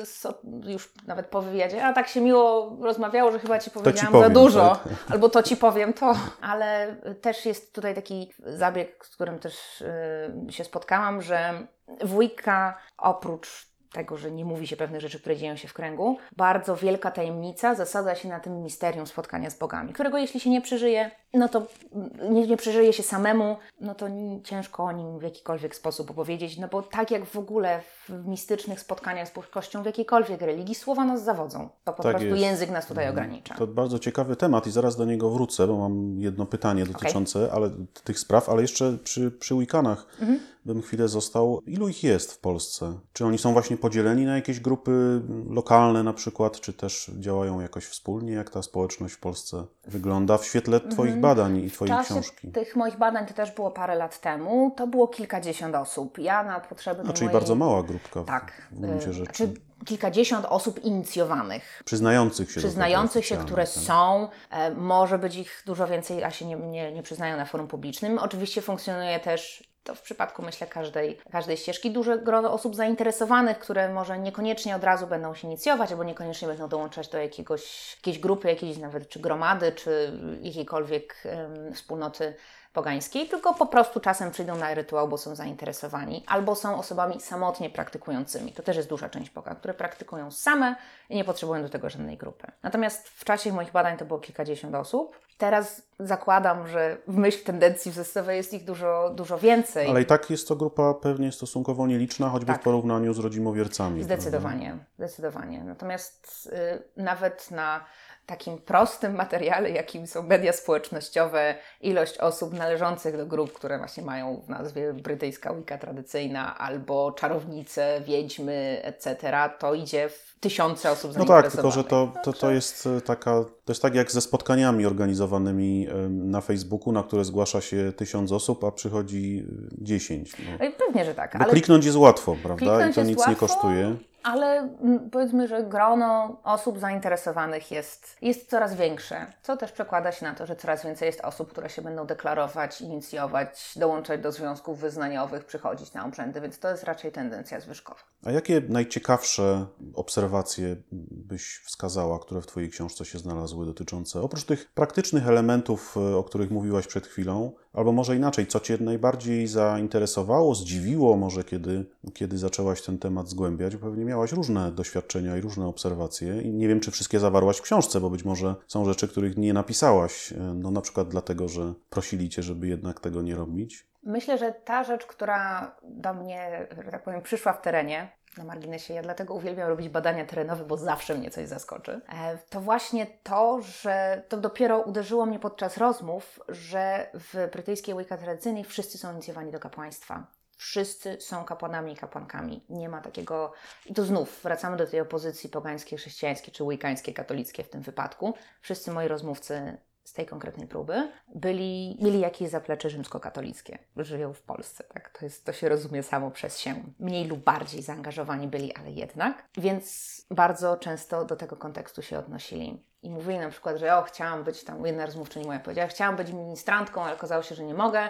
z, już nawet po wywiadzie, a tak się miło rozmawiało, że chyba ci powiedziałam za powiem, dużo, tak? albo to ci powiem to. Ale też jest tutaj taki zabieg, z którym też y, się spotkałam, że w Wicca oprócz tego, że nie mówi się pewnych rzeczy, które dzieją się w kręgu, bardzo wielka tajemnica zasadza się na tym misterium spotkania z bogami, którego jeśli się nie przeżyje, no to mm, nie, nie przeżyje się samemu, no to ciężko o nim w jakikolwiek sposób opowiedzieć, no bo tak jak w ogóle w mistycznych spotkaniach z bożkością w jakiejkolwiek religii, słowa nas zawodzą. To po Tak prostu jest. język nas tutaj ogranicza. To bardzo ciekawy temat i zaraz do niego wrócę, bo mam jedno pytanie dotyczące ale, tych spraw, ale jeszcze przy, przy Wikanach Mhm. Bym chwilę został. Ilu ich jest w Polsce? Czy oni są właśnie podzieleni na jakieś grupy lokalne na przykład, czy też działają jakoś wspólnie? Jak ta społeczność w Polsce wygląda w świetle Twoich badań i W Twojej książki? tych moich badań, to też było parę lat temu, to było kilkadziesiąt osób. Ja na potrzeby A, tej czyli mojej... bardzo mała grupka w, Tak. w gruncie y, rzeczy. Znaczy kilkadziesiąt osób inicjowanych. Przyznających się Przyznających się, które oficjalnie, są. E, może być ich dużo więcej, a się nie, nie, nie przyznają na forum publicznym. Oczywiście funkcjonuje też. To w przypadku, myślę, każdej, każdej ścieżki. Duże grono osób zainteresowanych, które może niekoniecznie od razu będą się inicjować, albo niekoniecznie będą dołączać do jakiegoś, jakiejś grupy, jakiejś nawet czy gromady, czy jakiejkolwiek em, wspólnoty pogańskiej, tylko po prostu czasem przyjdą na rytuał, bo są zainteresowani, albo są osobami samotnie praktykującymi. To też jest duża część pogan, które praktykują same i nie potrzebują do tego żadnej grupy. Natomiast w czasie moich badań to było kilkadziesiąt osób. Teraz zakładam, że w myśl tendencji wzrostowej jest ich dużo, dużo więcej. Ale i tak jest to grupa pewnie stosunkowo nieliczna, choćby Tak. w porównaniu z rodzimowiercami. Zdecydowanie, zdecydowanie. Natomiast y, nawet na takim prostym materiale, jakim są media społecznościowe, ilość osób należących do grup, które właśnie mają w nazwie brytyjska Wicca tradycyjna, albo czarownice, wiedźmy, etc., to idzie w tysiące osób No tak, tylko że to, to, to Także- jest e, taka, to jest tak jak ze spotkaniami organizowanymi na Facebooku, na które zgłasza się tysiąc osób, a przychodzi e, 10. No. Ej, Pewnie, że tak, Bo ale kliknąć jest łatwo, prawda? I Kliknąć to jest nic nie łatwo, kosztuje. Ale powiedzmy, że grono osób zainteresowanych jest, jest coraz większe, co też przekłada się na to, że coraz więcej jest osób, które się będą deklarować, inicjować, dołączać do związków wyznaniowych, przychodzić na obrzędy, więc to jest raczej tendencja zwyżkowa. A jakie najciekawsze obserwacje byś wskazała, które w Twojej książce się znalazły dotyczące, oprócz tych praktycznych elementów, e, o których mówiłaś przed chwilą, albo może inaczej, co Cię najbardziej zainteresowało, zdziwiło może, kiedy, kiedy zaczęłaś ten temat zgłębiać, pewnie miałaś różne doświadczenia i różne obserwacje i nie wiem, czy wszystkie zawarłaś w książce, bo być może są rzeczy, których nie napisałaś, no na przykład dlatego, że prosili Cię, żeby jednak tego nie robić. Myślę, że ta rzecz, która do mnie, że tak powiem, przyszła w terenie, na marginesie, ja dlatego uwielbiam robić badania terenowe, bo zawsze mnie coś zaskoczy, e, to właśnie to, że to dopiero uderzyło mnie podczas rozmów, że w brytyjskiej Wicca tradycyjnej wszyscy są inicjowani do kapłaństwa. Wszyscy są kapłanami i kapłankami. Nie ma takiego. I tu znów wracamy do tej opozycji pogańskiej, chrześcijańskiej czy wiccańskiej, katolickiej w tym wypadku. Wszyscy moi rozmówcy z tej konkretnej próby byli, mieli jakieś zaplecze rzymskokatolickie. Żyją w Polsce, tak? To, jest, to się rozumie samo przez się. Mniej lub bardziej zaangażowani byli, ale jednak. Więc bardzo często do tego kontekstu się odnosili. I mówili na przykład, że o, chciałam być tam, jedna rozmówczyni moja powiedziała, chciałam być ministrantką, ale okazało się, że nie mogę.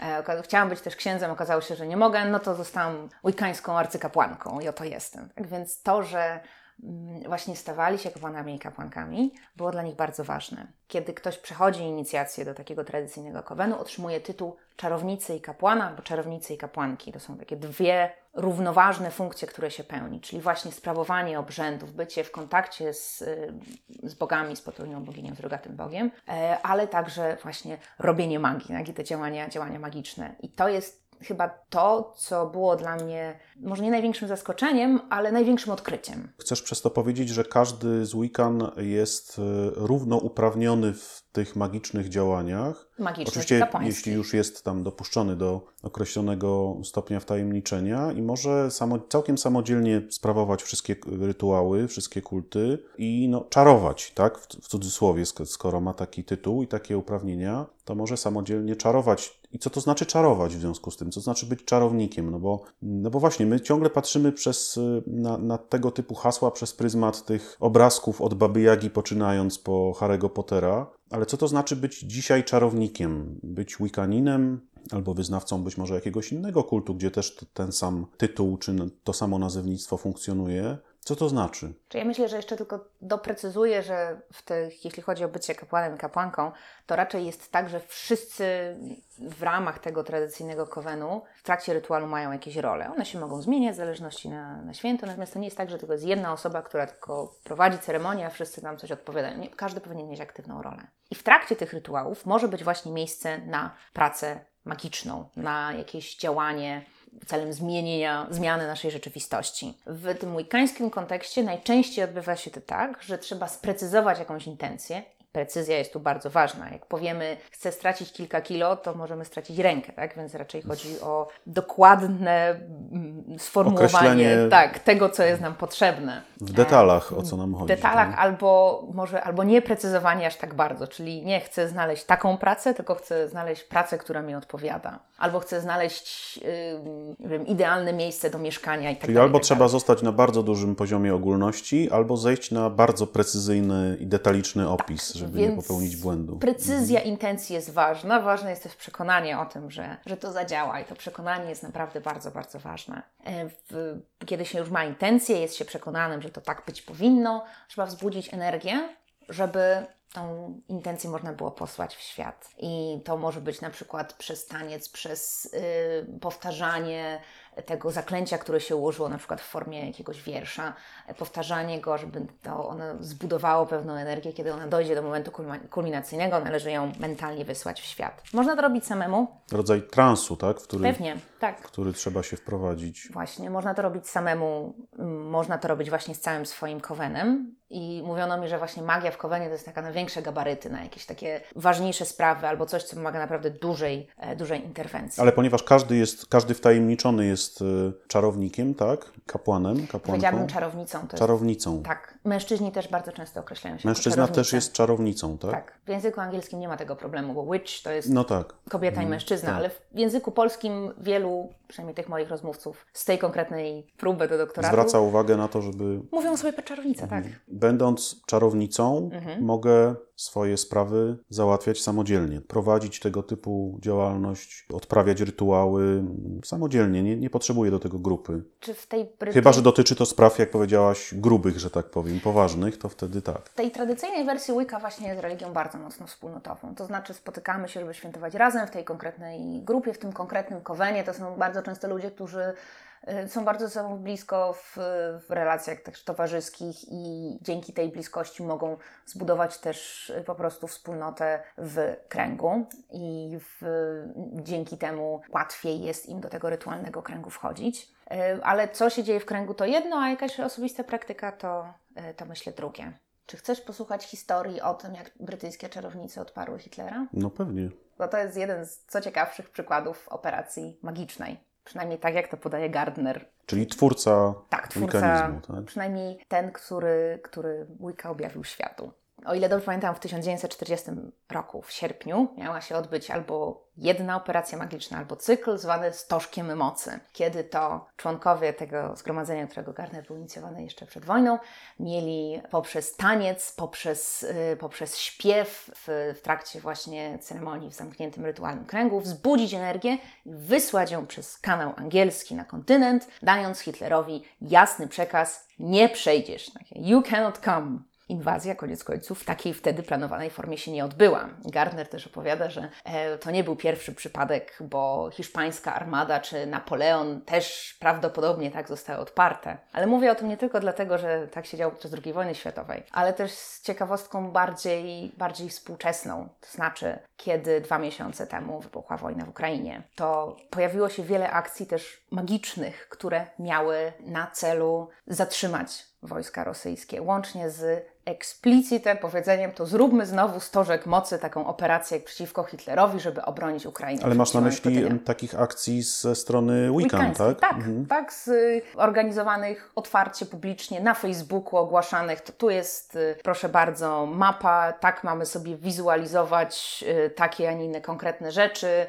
E, chciałam być też księdzem, okazało się, że nie mogę, no to zostałam łykańską arcykapłanką i oto jestem. Tak więc to, że właśnie stawali się kapłanami i kapłankami, było dla nich bardzo ważne. Kiedy ktoś przechodzi inicjację do takiego tradycyjnego kowenu, otrzymuje tytuł czarownicy i kapłana, albo czarownicy i kapłanki. To są takie dwie równoważne funkcje, które się pełni, czyli właśnie sprawowanie obrzędów, bycie w kontakcie z, z bogami, z potrójną boginią, z rogatym bogiem, e, ale także właśnie robienie magii, tak? te działania, działania magiczne. I to jest chyba to, co było dla mnie może nie największym zaskoczeniem, ale największym odkryciem. Chcesz przez to powiedzieć, że każdy z Wiccan jest e, równouprawniony w tych magicznych działaniach. Magicznych, Oczywiście, jeśli już jest tam dopuszczony do określonego stopnia wtajemniczenia i może samo, całkiem samodzielnie sprawować wszystkie rytuały, wszystkie kulty i no, czarować, tak? W, w cudzysłowie, skoro ma taki tytuł i takie uprawnienia, to może samodzielnie czarować. I co to znaczy czarować w związku z tym? Co znaczy być czarownikiem? No bo, no bo właśnie, my ciągle patrzymy przez, na, na tego typu hasła przez pryzmat tych obrazków od Baby Jagi poczynając po Harry'ego Pottera, ale co to znaczy być dzisiaj czarownikiem? Być Wiccaninem albo wyznawcą być może jakiegoś innego kultu, gdzie też ten sam tytuł czy to samo nazewnictwo funkcjonuje? Co to znaczy? Czy ja myślę, że jeszcze tylko doprecyzuję, że w tych, jeśli chodzi o bycie kapłanem i kapłanką, to raczej jest tak, że wszyscy w ramach tego tradycyjnego kowenu w trakcie rytuału mają jakieś role. One się mogą zmieniać w zależności na, na święto, natomiast to nie jest tak, że tylko jest jedna osoba, która tylko prowadzi ceremonię, a wszyscy tam coś odpowiadają. Nie, każdy powinien mieć aktywną rolę. I w trakcie tych rytuałów może być właśnie miejsce na pracę magiczną, na jakieś działanie celem zmienienia, zmiany naszej rzeczywistości. W tym wikańskim kontekście najczęściej odbywa się to tak, że trzeba sprecyzować jakąś intencję precyzja jest tu bardzo ważna. Jak powiemy, chcę stracić kilka kilo, to możemy stracić rękę, tak? Więc raczej chodzi o dokładne mm, sformułowanie tak, tego, co jest nam potrzebne. W detalach, o co nam chodzi. W detalach tak? albo może albo nie precyzowanie aż tak bardzo, czyli nie chcę znaleźć taką pracę, tylko chcę znaleźć pracę, która mi odpowiada. Albo chcę znaleźć yy, wiem, idealne miejsce do mieszkania i tak Czyli dalej, albo tak trzeba zostać na bardzo dużym poziomie ogólności, albo zejść na bardzo precyzyjny i detaliczny opis, tak, żeby nie popełnić błędu. Precyzja mhm. intencji jest ważna. Ważne jest też przekonanie o tym, że, że to zadziała i to przekonanie jest naprawdę bardzo, bardzo ważne. E, w, kiedy się już ma intencję, jest się przekonanym, że to tak być powinno, trzeba wzbudzić energię, żeby tą intencję można było posłać w świat. I to może być na przykład przez taniec, przez yy, powtarzanie tego zaklęcia, które się ułożyło na przykład w formie jakiegoś wiersza, powtarzanie go, żeby to ono zbudowało pewną energię, kiedy ona dojdzie do momentu kulminacyjnego, należy ją mentalnie wysłać w świat. Można to robić samemu. Rodzaj transu, tak? W który, Pewnie, tak. W który trzeba się wprowadzić. Właśnie, można to robić samemu, można to robić właśnie z całym swoim kowenem. I mówiono mi, że właśnie magia w kowenie to jest taka na większe gabaryty, na jakieś takie ważniejsze sprawy albo coś, co wymaga naprawdę dużej, e, dużej interwencji. Ale ponieważ każdy jest, każdy wtajemniczony jest e, czarownikiem, tak? Kapłanem, kapłanką. Powiedziałabym czarownicą. To czarownicą. Jest, tak. Mężczyźni też bardzo często określają się Mężczyzna też jest czarownicą, tak? Tak. W języku angielskim nie ma tego problemu, bo witch to jest no tak. kobieta i mhm. mężczyzna, tak. ale w języku polskim wielu, przynajmniej tych moich rozmówców z tej konkretnej próby do doktoratu... Zwraca uwagę na to, żeby... Mówią sobie czarownica, tak. Będąc czarownicą, mhm. mogę swoje sprawy załatwiać samodzielnie, prowadzić tego typu działalność, odprawiać rytuały samodzielnie, nie, nie potrzebuję do tego grupy. Czy w tej Bryty... Chyba, że dotyczy to spraw, jak powiedziałaś, grubych, że tak powiem, poważnych, to wtedy tak. W tej tradycyjnej wersji Wicca właśnie jest religią bardzo mocno wspólnotową. To znaczy spotykamy się, żeby świętować razem w tej konkretnej grupie, w tym konkretnym kowenie. To są bardzo często ludzie, którzy są bardzo ze sobą blisko w, w relacjach towarzyskich i dzięki tej bliskości mogą zbudować też y, po prostu wspólnotę w kręgu i w, dzięki temu łatwiej jest im do tego rytualnego kręgu wchodzić. Y, ale co się dzieje w kręgu to jedno, a jakaś osobista praktyka to, to myślę drugie. Czy chcesz posłuchać historii o tym, jak brytyjskie czarownice odparły Hitlera? No pewnie. Bo to jest jeden z co ciekawszych przykładów operacji magicznej. Przynajmniej tak, jak to podaje Gardner. Czyli twórca Tak, twórca, tak? przynajmniej ten, który, który Wicca objawił światu. O ile dobrze pamiętam, w 1940 roku, w sierpniu, miała się odbyć albo jedna operacja magiczna, albo cykl zwany Stożkiem Mocy. Kiedy to członkowie tego zgromadzenia, którego Gardner był inicjowany jeszcze przed wojną, mieli poprzez taniec, poprzez, yy, poprzez śpiew w, w trakcie właśnie ceremonii w zamkniętym rytualnym kręgu wzbudzić energię i wysłać ją przez kanał angielski na kontynent, dając Hitlerowi jasny przekaz: nie przejdziesz. You cannot come inwazja koniec końców w takiej wtedy planowanej formie się nie odbyła. Gardner też opowiada, że e, to nie był pierwszy przypadek, bo hiszpańska armada czy Napoleon też prawdopodobnie tak zostały odparte. Ale mówię o tym nie tylko dlatego, że tak się działo podczas II wojny światowej, ale też z ciekawostką bardziej, bardziej współczesną. To znaczy, kiedy dwa miesiące temu wybuchła wojna w Ukrainie, to pojawiło się wiele akcji też magicznych, które miały na celu zatrzymać wojska rosyjskie, łącznie z eksplicite powiedzeniem, to zróbmy znowu stożek mocy, taką operację przeciwko Hitlerowi, żeby obronić Ukrainę. Ale masz na myśli takich akcji ze strony Weekend, tak? Tak, mhm. tak, z organizowanych otwarcie, publicznie, na Facebooku ogłaszanych. To tu jest, y, proszę bardzo, mapa, tak mamy sobie wizualizować y, takie, a nie inne konkretne rzeczy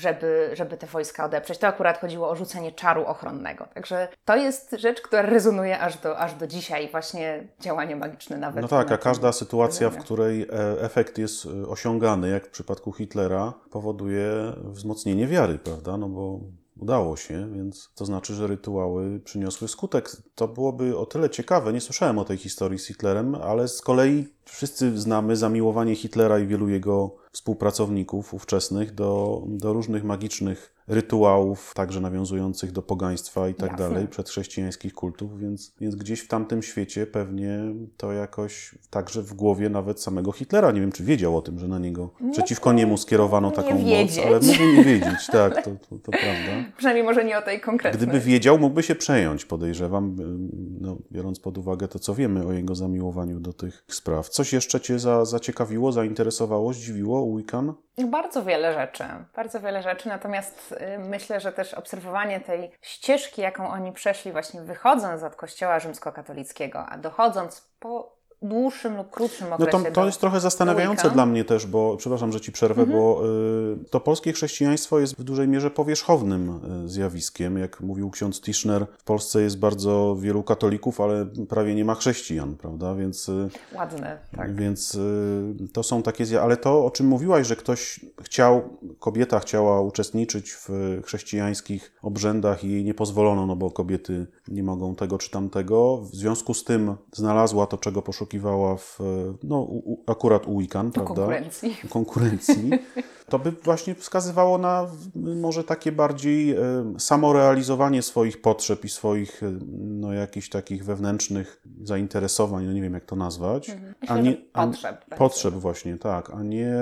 żeby, żeby te wojska odeprzeć. To akurat chodziło o rzucenie czaru ochronnego. Także to jest rzecz, która rezonuje aż do, aż do dzisiaj, właśnie działanie magiczne nawet. No tak, a każda sytuacja, w której e, efekt jest e, osiągany, jak w przypadku Hitlera, powoduje wzmocnienie wiary, prawda? No bo udało się, więc to znaczy, że rytuały przyniosły skutek. To byłoby o tyle ciekawe, nie słyszałem o tej historii z Hitlerem, ale z kolei wszyscy znamy zamiłowanie Hitlera i wielu jego współpracowników ówczesnych do, do różnych magicznych rytuałów, także nawiązujących do pogaństwa i tak Jasne. dalej, przedchrześcijańskich kultów, więc, więc gdzieś w tamtym świecie pewnie to jakoś także w głowie nawet samego Hitlera, nie wiem czy wiedział o tym, że na niego, no przeciwko niemu skierowano taką moc, ale mógłby nie wiedzieć, tak, to, to, to, prawda. Przynajmniej może nie o tej konkretnej. Gdyby wiedział, mógłby się przejąć, podejrzewam, no, biorąc pod uwagę to, co wiemy o jego zamiłowaniu do tych spraw. Coś jeszcze Cię za, zaciekawiło, zainteresowało, zdziwiło Wiccan? Bardzo wiele rzeczy, bardzo wiele rzeczy, natomiast y, myślę, że też obserwowanie tej ścieżki, jaką oni przeszli, właśnie wychodząc od kościoła rzymskokatolickiego, a dochodząc po dłuższym lub krótszym okresie. No to, to jest trochę zastanawiające dla mnie też, bo przepraszam, że ci przerwę, mhm. bo y, to polskie chrześcijaństwo jest w dużej mierze powierzchownym y, zjawiskiem. Jak mówił ksiądz Tischner, w Polsce jest bardzo wielu katolików, ale prawie nie ma chrześcijan, prawda? Więc y, ładne, tak. Więc y, to są takie zjawiska, ale to o czym mówiłaś, że ktoś chciał, kobieta chciała uczestniczyć w chrześcijańskich obrzędach i jej nie pozwolono, no bo kobiety nie mogą tego czy tamtego. W związku z tym znalazła to, czego poszukiwała poszukiwała w, no, u, akurat u Wikan, prawda? Konkurencji. Konkurencji. To by właśnie wskazywało na może takie bardziej e, samorealizowanie swoich potrzeb i swoich e, no, jakichś takich wewnętrznych zainteresowań, no nie wiem jak to nazwać. Mhm. Myślę, a nie, a, potrzeb. Potrzeb właśnie, tak, a nie,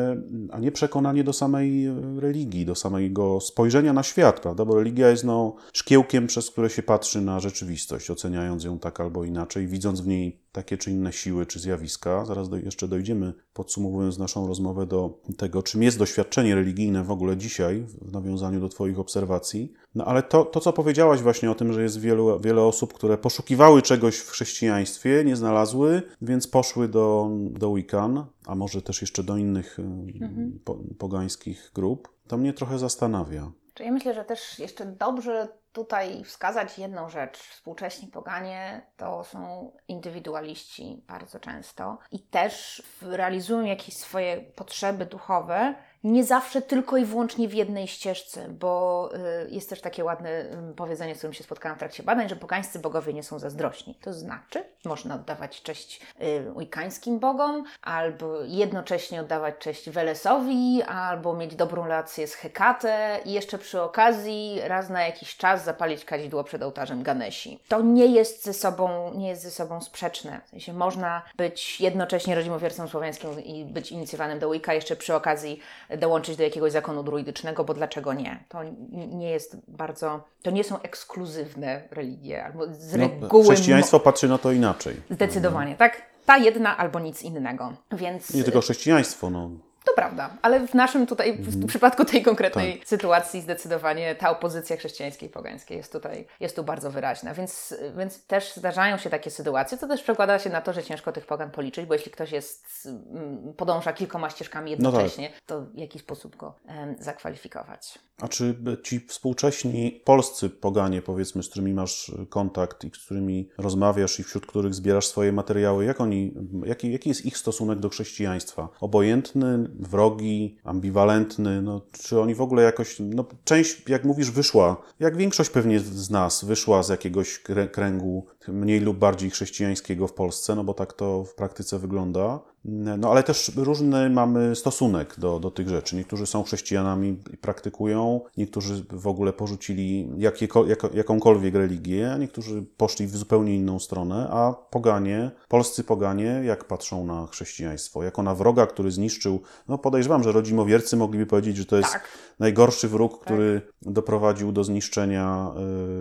a nie przekonanie do samej religii, do samego spojrzenia na świat, prawda? Bo religia jest no, szkiełkiem, przez które się patrzy na rzeczywistość, oceniając ją tak albo inaczej, widząc w niej takie czy inne siły czy zjawiska. Zaraz do, jeszcze dojdziemy, podsumowując naszą rozmowę, do tego, czym jest doświadczenie religijne w ogóle dzisiaj, w nawiązaniu do Twoich obserwacji. No ale to, to co powiedziałaś właśnie o tym, że jest wielu, wiele osób, które poszukiwały czegoś w chrześcijaństwie, nie znalazły, więc poszły do, do Wiccan, a może też jeszcze do innych mhm. po, pogańskich grup, to mnie trochę zastanawia. Czy ja myślę, że też jeszcze dobrze tutaj wskazać jedną rzecz. Współcześni poganie to są indywidualiści bardzo często i też realizują jakieś swoje potrzeby duchowe nie zawsze tylko i wyłącznie w jednej ścieżce, bo y, jest też takie ładne powiedzenie, z którym się spotkałam w trakcie badań, że pogańscy bogowie nie są zazdrośni. To znaczy, można oddawać cześć y, ujkańskim bogom, albo jednocześnie oddawać cześć Welesowi, albo mieć dobrą relację z Hekatę i jeszcze przy okazji raz na jakiś czas zapalić kadzidło przed ołtarzem Ganesi. To nie jest ze sobą, nie jest ze sobą sprzeczne. W sensie można być jednocześnie rodzimowiercą słowiańskim i być inicjowanym do Wicca, jeszcze przy okazji dołączyć do jakiegoś zakonu druidycznego, bo dlaczego nie? To nie jest bardzo, to nie są ekskluzywne religie, albo z no, reguły... Chrześcijaństwo patrzy na to inaczej. Zdecydowanie, tak? Ta jedna albo nic innego, więc... Nie tylko chrześcijaństwo, no To prawda, ale w naszym tutaj, w przypadku tej konkretnej sytuacji zdecydowanie ta opozycja chrześcijańskiej i pogańskiej jest tutaj, jest tu bardzo wyraźna, więc, więc też zdarzają się takie sytuacje, co też przekłada się na to, że ciężko tych pogan policzyć, bo jeśli ktoś jest, mm, podąża kilkoma ścieżkami jednocześnie, to w jaki sposób go em, zakwalifikować. A czy ci współcześni polscy poganie, powiedzmy, z którymi masz kontakt i z którymi rozmawiasz i wśród których zbierasz swoje materiały, jak oni, jaki, jaki jest ich stosunek do chrześcijaństwa? Obojętny, wrogi, ambiwalentny? No, czy oni w ogóle jakoś, no część, jak mówisz, wyszła, jak większość pewnie z nas, wyszła z jakiegoś krę- kręgu mniej lub bardziej chrześcijańskiego w Polsce, no bo tak to w praktyce wygląda. No ale też różny mamy stosunek do, do tych rzeczy. Niektórzy są chrześcijanami i praktykują, niektórzy w ogóle porzucili jakieko, jako, jakąkolwiek religię, a niektórzy poszli w zupełnie inną stronę, a poganie, polscy poganie, jak patrzą na chrześcijaństwo? Jako na wroga, który zniszczył, no podejrzewam, że rodzimowiercy mogliby powiedzieć, że to jest Tak. najgorszy wróg, który doprowadził do zniszczenia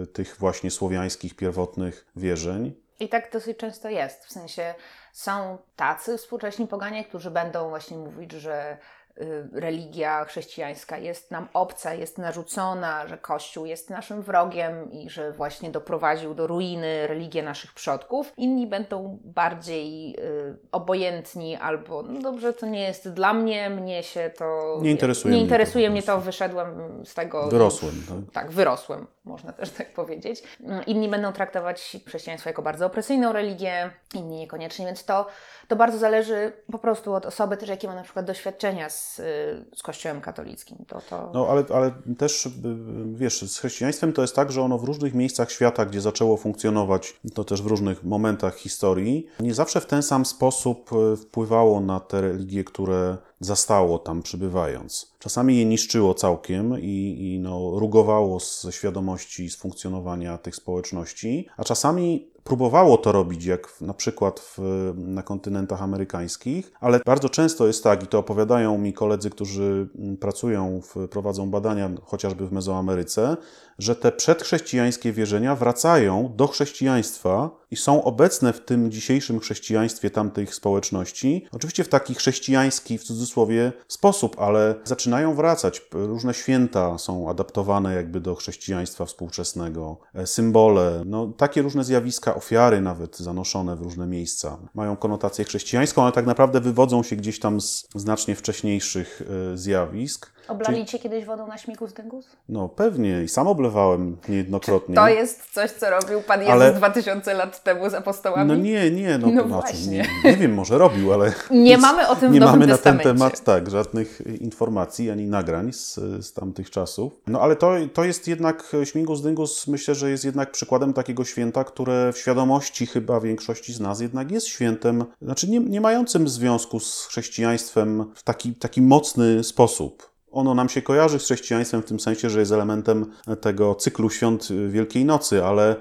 y, tych właśnie słowiańskich, pierwotnych wierzeń. I tak dosyć często jest. W sensie są tacy współcześni poganie, którzy będą właśnie mówić, że religia chrześcijańska jest nam obca, jest narzucona, że Kościół jest naszym wrogiem i że właśnie doprowadził do ruiny religię naszych przodków. Inni będą bardziej y, obojętni albo, no dobrze, to nie jest dla mnie, mnie się to... Nie interesuje nie mnie to interesuje po mnie to, wyszedłem z tego... Wyrosłem, tak? tak, wyrosłem, można też tak powiedzieć. Inni będą traktować chrześcijaństwo jako bardzo opresyjną religię, inni niekoniecznie, więc to, to bardzo zależy po prostu od osoby też, jakie ma na przykład doświadczenia z, y, z Kościołem katolickim. To, to... No, ale, ale też, y, wiesz, z chrześcijaństwem to jest tak, że ono w różnych miejscach świata, gdzie zaczęło funkcjonować, to też w różnych momentach historii, nie zawsze w ten sam sposób y, wpływało na te religie, które zastało tam przybywając. Czasami je niszczyło całkiem i, i no, rugowało ze świadomości, z funkcjonowania tych społeczności, a czasami próbowało to robić, jak w, na przykład w, na kontynentach amerykańskich, ale bardzo często jest tak, i to opowiadają mi koledzy, którzy mm, pracują, w, prowadzą badania chociażby w Mezoameryce, że te przedchrześcijańskie wierzenia wracają do chrześcijaństwa i są obecne w tym dzisiejszym chrześcijaństwie tamtych społeczności. Oczywiście w taki chrześcijański, w cudzysłowie, sposób, ale zaczynają wracać. Różne święta są adaptowane jakby do chrześcijaństwa współczesnego, e, symbole, no, takie różne zjawiska, ofiary nawet zanoszone w różne miejsca mają konotację chrześcijańską, ale tak naprawdę wywodzą się gdzieś tam z znacznie wcześniejszych e, zjawisk. Oblali Cię kiedyś wodą na śmigus dyngus? No pewnie i sam oblewałem niejednokrotnie. To jest coś, co robił Pan Jezus Ale- 2000 lat temu z apostołami? No nie, nie, no, No znaczy, właśnie. nie, nie wiem, może robił, ale Nie mamy o tym w nie mamy na ten temat tak, żadnych informacji ani nagrań z, z tamtych czasów. No ale to, to jest jednak Śmigus Dyngus, myślę, że jest jednak przykładem takiego święta, które w świadomości chyba większości z nas jednak jest świętem, znaczy nie, nie mającym związku z chrześcijaństwem w taki, taki mocny sposób. Ono nam się kojarzy z chrześcijaństwem w tym sensie, że jest elementem tego cyklu świąt Wielkiej Nocy, ale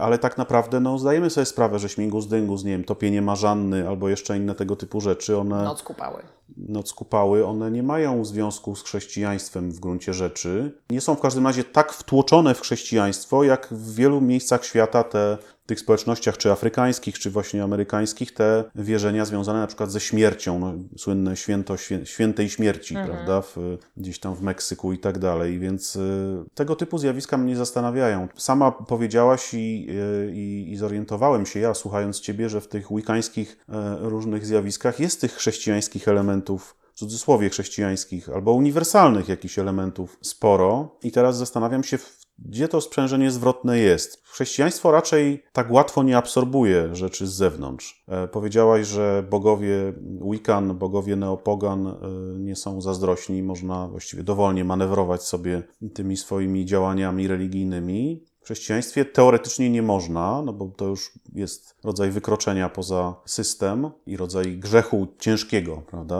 ale tak naprawdę no, zdajemy sobie sprawę, że śmigus dyngus, nie wiem, topienie marzanny albo jeszcze inne tego typu rzeczy, one Noc kupały. Noc kupały, one nie mają związku z chrześcijaństwem w gruncie rzeczy. Nie są w każdym razie tak wtłoczone w chrześcijaństwo, jak w wielu miejscach świata te, w tych społecznościach, czy afrykańskich, czy właśnie amerykańskich, te wierzenia związane na przykład ze śmiercią, no, słynne święto świę, świętej śmierci, prawda, w, gdzieś tam w Meksyku i tak dalej, więc y, tego typu zjawiska mnie zastanawiają. Sama powiedziałaś i, y, i, i zorientowałem się ja, słuchając Ciebie, że w tych wikańskich e, różnych zjawiskach jest tych chrześcijańskich elementów w cudzysłowie chrześcijańskich albo uniwersalnych jakichś elementów sporo. I teraz zastanawiam się, gdzie to sprzężenie zwrotne jest. Chrześcijaństwo raczej tak łatwo nie absorbuje rzeczy z zewnątrz. E, powiedziałaś, że bogowie Wiccan, bogowie neopogan e, nie są zazdrośni, można właściwie dowolnie manewrować sobie tymi swoimi działaniami religijnymi. Chrześcijaństwie teoretycznie nie można, no bo to już jest rodzaj wykroczenia poza system i rodzaj grzechu ciężkiego, prawda?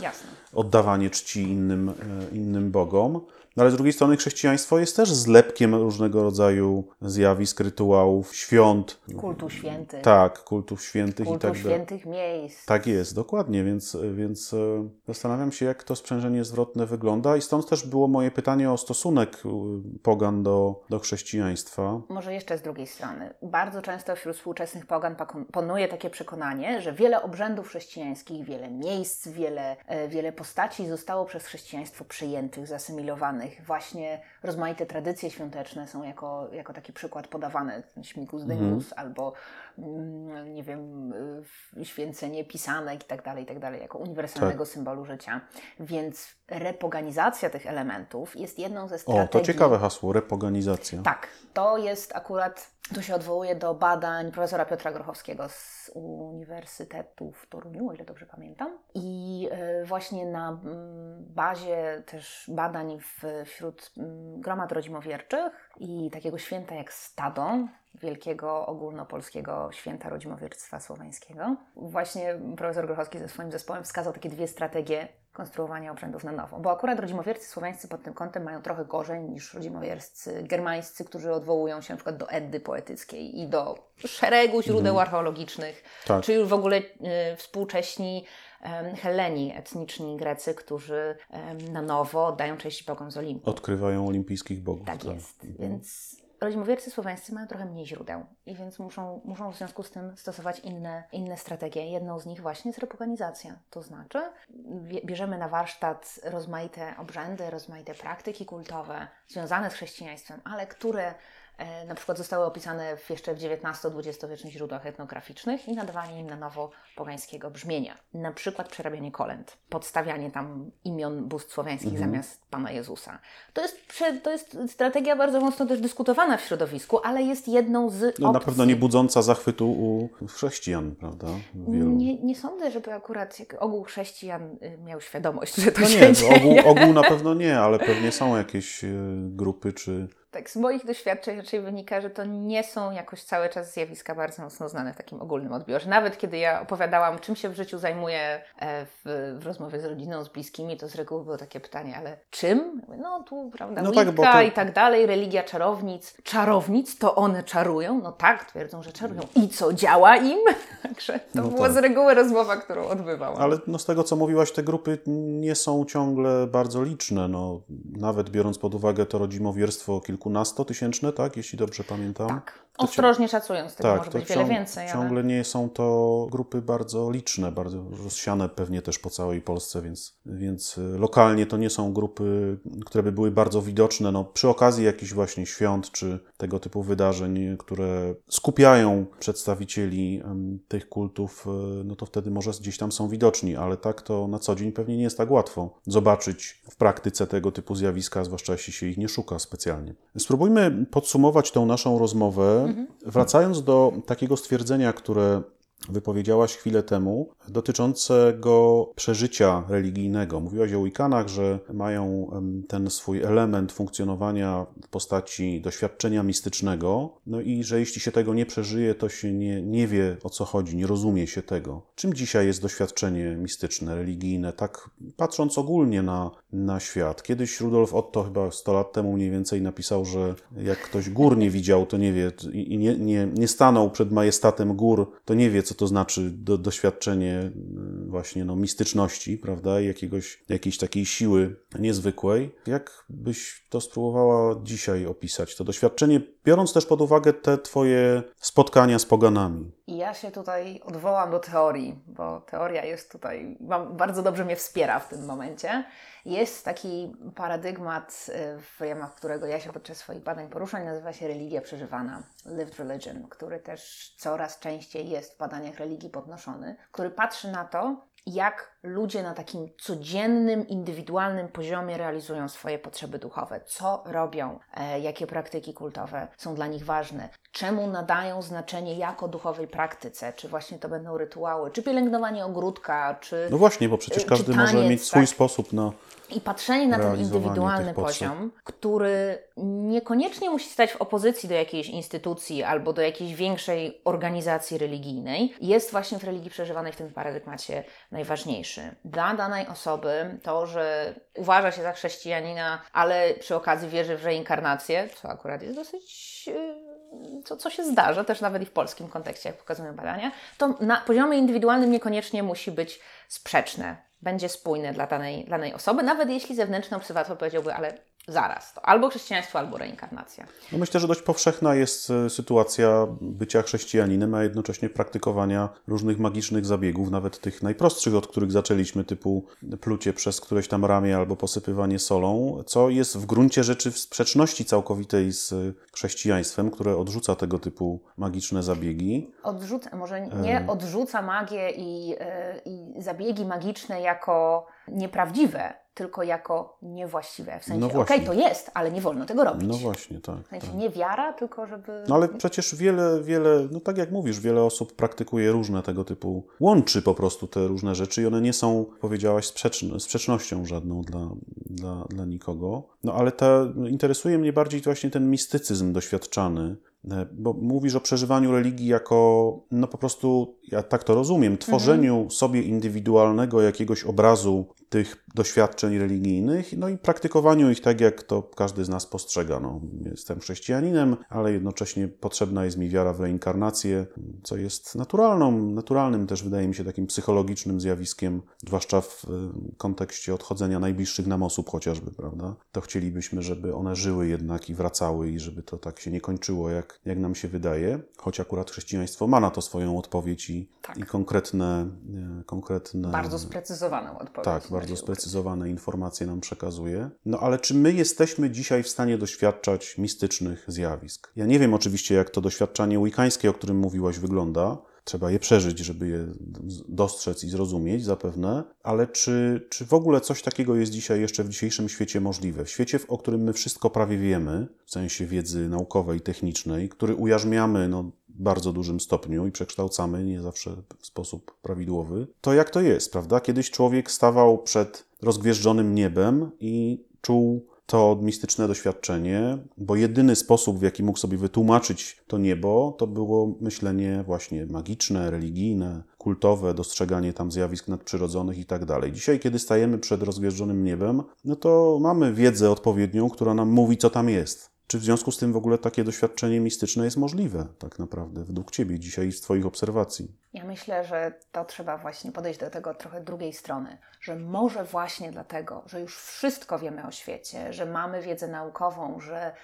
Jasne. oddawanie czci innym, e, innym bogom. No ale z drugiej strony chrześcijaństwo jest też zlepkiem różnego rodzaju zjawisk, rytuałów, świąt. Kultu świętych. Tak, kultów świętych i Kultu tak dalej. świętych miejsc. Tak jest, dokładnie, więc, więc e, zastanawiam się, jak to sprzężenie zwrotne wygląda i stąd też było moje pytanie o stosunek pogan do, do chrześcijaństwa. chrześcijaństwa. Może jeszcze z drugiej strony. Bardzo często wśród współczesnych pogan panuje takie przekonanie, że wiele obrzędów chrześcijańskich, wiele miejsc, wiele, e, wiele postaci zostało przez chrześcijaństwo przyjętych, zasymilowanych. Właśnie rozmaite tradycje świąteczne są jako, jako taki przykład podawane. Śmigus Denius albo mm, nie wiem, y, święcenie pisanek i tak dalej, i tak dalej, jako uniwersalnego Tak. symbolu życia. Więc repoganizacja tych elementów jest jedną ze O, strategii. to ciekawe hasło, repoganizacja. Tak, to jest akurat, tu się odwołuje do badań profesora Piotra Grochowskiego z Uniwersytetu w Toruniu, o ile dobrze pamiętam. I e, właśnie na mm, bazie też badań wśród mm, gromad rodzimowierczych i takiego święta jak Stado, wielkiego ogólnopolskiego święta rodzimowierstwa słoweńskiego. Właśnie profesor Grochowski ze swoim zespołem wskazał takie dwie strategie konstruowania obrzędów na nowo. Bo akurat rodzimowierscy słoweńscy pod tym kątem mają trochę gorzej niż rodzimowierscy germańscy, którzy odwołują się na przykład do Eddy poetyckiej i do szeregu źródeł archeologicznych, Tak. czy już w ogóle y, współcześni em, Heleni, etniczni Grecy, którzy em, na nowo oddają cześć bogom z Olimpu. Odkrywają olimpijskich bogów. Tak jest. Więc rodzimowiercy słoweńscy mają trochę mniej źródeł i więc muszą, muszą w związku z tym stosować inne, inne strategie. Jedną z nich właśnie jest repoganizacja. To znaczy bie- bierzemy na warsztat rozmaite obrzędy, rozmaite praktyki kultowe związane z chrześcijaństwem, ale które na przykład zostały opisane w jeszcze w XIX-XX wiecznych źródłach etnograficznych i nadawanie im na nowo pogańskiego brzmienia. Na przykład przerabianie kolęd, podstawianie tam imion bóstw słowiańskich zamiast Pana Jezusa. To jest, to jest strategia bardzo mocno też dyskutowana w środowisku, ale jest jedną z No, na opcji. pewno nie budząca zachwytu u chrześcijan, prawda? Wielu. Nie, nie sądzę, żeby akurat ogół chrześcijan y, miał świadomość, że to No się nie, dzieje. ogół, ogół na pewno nie, ale pewnie są jakieś e, grupy czy Tak, z moich doświadczeń raczej wynika, że to nie są jakoś cały czas zjawiska bardzo mocno znane w takim ogólnym odbiorze. Nawet kiedy ja opowiadałam, czym się w życiu zajmuję e, w, w rozmowie z rodziną, z bliskimi, to z reguły było takie pytanie, ale czym? No tu, prawda, No tak, to- i tak dalej, religia czarownic. Czarownic? To one czarują? No tak, twierdzą, że czarują. I co, działa im? Także to No była tak. z reguły rozmowa, którą odbywałam. Ale no, z tego, co mówiłaś, te grupy nie są ciągle bardzo liczne. No, nawet biorąc pod uwagę to rodzimowierstwo kilkunastotysięczne, tak? Jeśli dobrze pamiętam. Tak. Ostrożnie szacując, tego Tak, może to być wiele więcej. ale- ciągle nie są to grupy bardzo liczne, bardzo rozsiane pewnie też po całej Polsce, więc, więc y, lokalnie to nie są grupy, które by były bardzo widoczne. No, przy okazji jakichś właśnie świąt czy tego typu wydarzeń, które skupiają przedstawicieli tych kultów, y, no to wtedy może gdzieś tam są widoczni, ale tak to na co dzień pewnie nie jest tak łatwo zobaczyć w praktyce tego typu zjawiska, zwłaszcza jeśli się ich nie szuka specjalnie. Spróbujmy podsumować tą naszą rozmowę, wracając do takiego stwierdzenia, które wypowiedziałaś chwilę temu, dotyczącego przeżycia religijnego. Mówiłaś o Wikanach, że mają ten swój element funkcjonowania w postaci doświadczenia mistycznego, no i że jeśli się tego nie przeżyje, to się nie, nie wie o co chodzi, nie rozumie się tego. Czym dzisiaj jest doświadczenie mistyczne, religijne, tak patrząc ogólnie na, na świat? Kiedyś Rudolf Otto chyba 100 lat temu mniej więcej napisał, że jak ktoś gór nie widział, to nie wie i nie, nie, nie stanął przed majestatem gór, to nie wie, co to znaczy do, doświadczenie y, właśnie no, mistyczności, prawda, jakiegoś, jakiejś takiej siły niezwykłej. Jak byś to spróbowała dzisiaj opisać, to doświadczenie, biorąc też pod uwagę te twoje spotkania z poganami? I ja się tutaj odwołam do teorii, bo teoria jest tutaj, bardzo dobrze mnie wspiera w tym momencie. Jest taki paradygmat, y, w ramach którego ja się podczas swoich badań poruszam, nazywa się religia przeżywana, lived religion, który też coraz częściej jest w badaniach religii podnoszony, który patrzy na to, jak ludzie na takim codziennym, indywidualnym poziomie realizują swoje potrzeby duchowe, co robią, e, jakie praktyki kultowe są dla nich ważne, czemu nadają znaczenie jako duchowej praktyce, czy właśnie to będą rytuały, czy pielęgnowanie ogródka, czy No właśnie, bo przecież Y, każdy czy może taniec, mieć swój tak. sposób na. i patrzenie na ten indywidualny poziom, który niekoniecznie musi stać w opozycji do jakiejś instytucji albo do jakiejś większej organizacji religijnej, jest właśnie w religii przeżywanej w tym paradygmacie najważniejszy. Dla danej osoby to, że uważa się za chrześcijanina, ale przy okazji wierzy w reinkarnację, co akurat jest dosyć. yy, co, co się zdarza, też nawet i w polskim kontekście, jak pokazują badania, to na poziomie indywidualnym niekoniecznie musi być sprzeczne. Będzie spójne dla danej, danej osoby, nawet jeśli zewnętrzny obserwator powiedziałby, ale zaraz. To albo chrześcijaństwo, albo reinkarnacja. No myślę, że dość powszechna jest e, sytuacja bycia chrześcijaninem, a jednocześnie praktykowania różnych magicznych zabiegów, nawet tych najprostszych, od których zaczęliśmy, typu plucie przez któreś tam ramię albo posypywanie solą, co jest w gruncie rzeczy w sprzeczności całkowitej z chrześcijaństwem, które odrzuca tego typu magiczne zabiegi. Odrzuca, może nie odrzuca magię i, e, i zabiegi magiczne jako nieprawdziwe, tylko jako niewłaściwe. W sensie, No okej, właśnie. to jest, ale nie wolno tego robić. No właśnie, tak. W sensie nie wiara, tylko żeby... No ale przecież wiele, wiele, no tak jak mówisz, wiele osób praktykuje różne tego typu, łączy po prostu te różne rzeczy i one nie są, powiedziałaś, sprzecznością żadną dla, dla, dla nikogo. No ale ta, interesuje mnie bardziej właśnie ten mistycyzm doświadczany, e, bo mówisz o przeżywaniu religii jako, no po prostu, ja tak to rozumiem, tworzeniu sobie indywidualnego jakiegoś obrazu tych doświadczeń religijnych, no i praktykowaniu ich tak, jak to każdy z nas postrzega. No, jestem chrześcijaninem, ale jednocześnie potrzebna jest mi wiara w reinkarnację, co jest naturalną, naturalnym też wydaje mi się takim psychologicznym zjawiskiem, zwłaszcza w y, kontekście odchodzenia najbliższych nam osób chociażby, prawda? To chcielibyśmy, żeby one żyły jednak i wracały i żeby to tak się nie kończyło, jak, jak nam się wydaje, choć akurat chrześcijaństwo ma na to swoją odpowiedź i, Tak. i konkretne, e, konkretne Bardzo sprecyzowaną odpowiedź. tak, bardzo sprecyzowane informacje nam przekazuje. No ale czy my jesteśmy dzisiaj w stanie doświadczać mistycznych zjawisk? Ja nie wiem oczywiście, jak to doświadczanie wikańskie, o którym mówiłaś, wygląda. Trzeba je przeżyć, żeby je dostrzec i zrozumieć zapewne, ale czy, czy w ogóle coś takiego jest dzisiaj jeszcze w dzisiejszym świecie możliwe? W świecie, o którym my wszystko prawie wiemy, w sensie wiedzy naukowej, technicznej, który ujarzmiamy no, bardzo dużym stopniu i przekształcamy, nie zawsze w sposób prawidłowy, to jak to jest, prawda? Kiedyś człowiek stawał przed rozgwieżdżonym niebem i czuł to mistyczne doświadczenie, bo jedyny sposób, w jaki mógł sobie wytłumaczyć to niebo, to było myślenie właśnie magiczne, religijne, kultowe, dostrzeganie tam zjawisk nadprzyrodzonych i tak dalej. Dzisiaj, kiedy stajemy przed rozgwieżdżonym niebem, no to mamy wiedzę odpowiednią, która nam mówi, co tam jest. Czy w związku z tym w ogóle takie doświadczenie mistyczne jest możliwe, tak naprawdę, według Ciebie dzisiaj z Twoich obserwacji? Ja myślę, że to trzeba właśnie podejść do tego trochę drugiej strony, że może właśnie dlatego, że już wszystko wiemy o świecie, że mamy wiedzę naukową, że,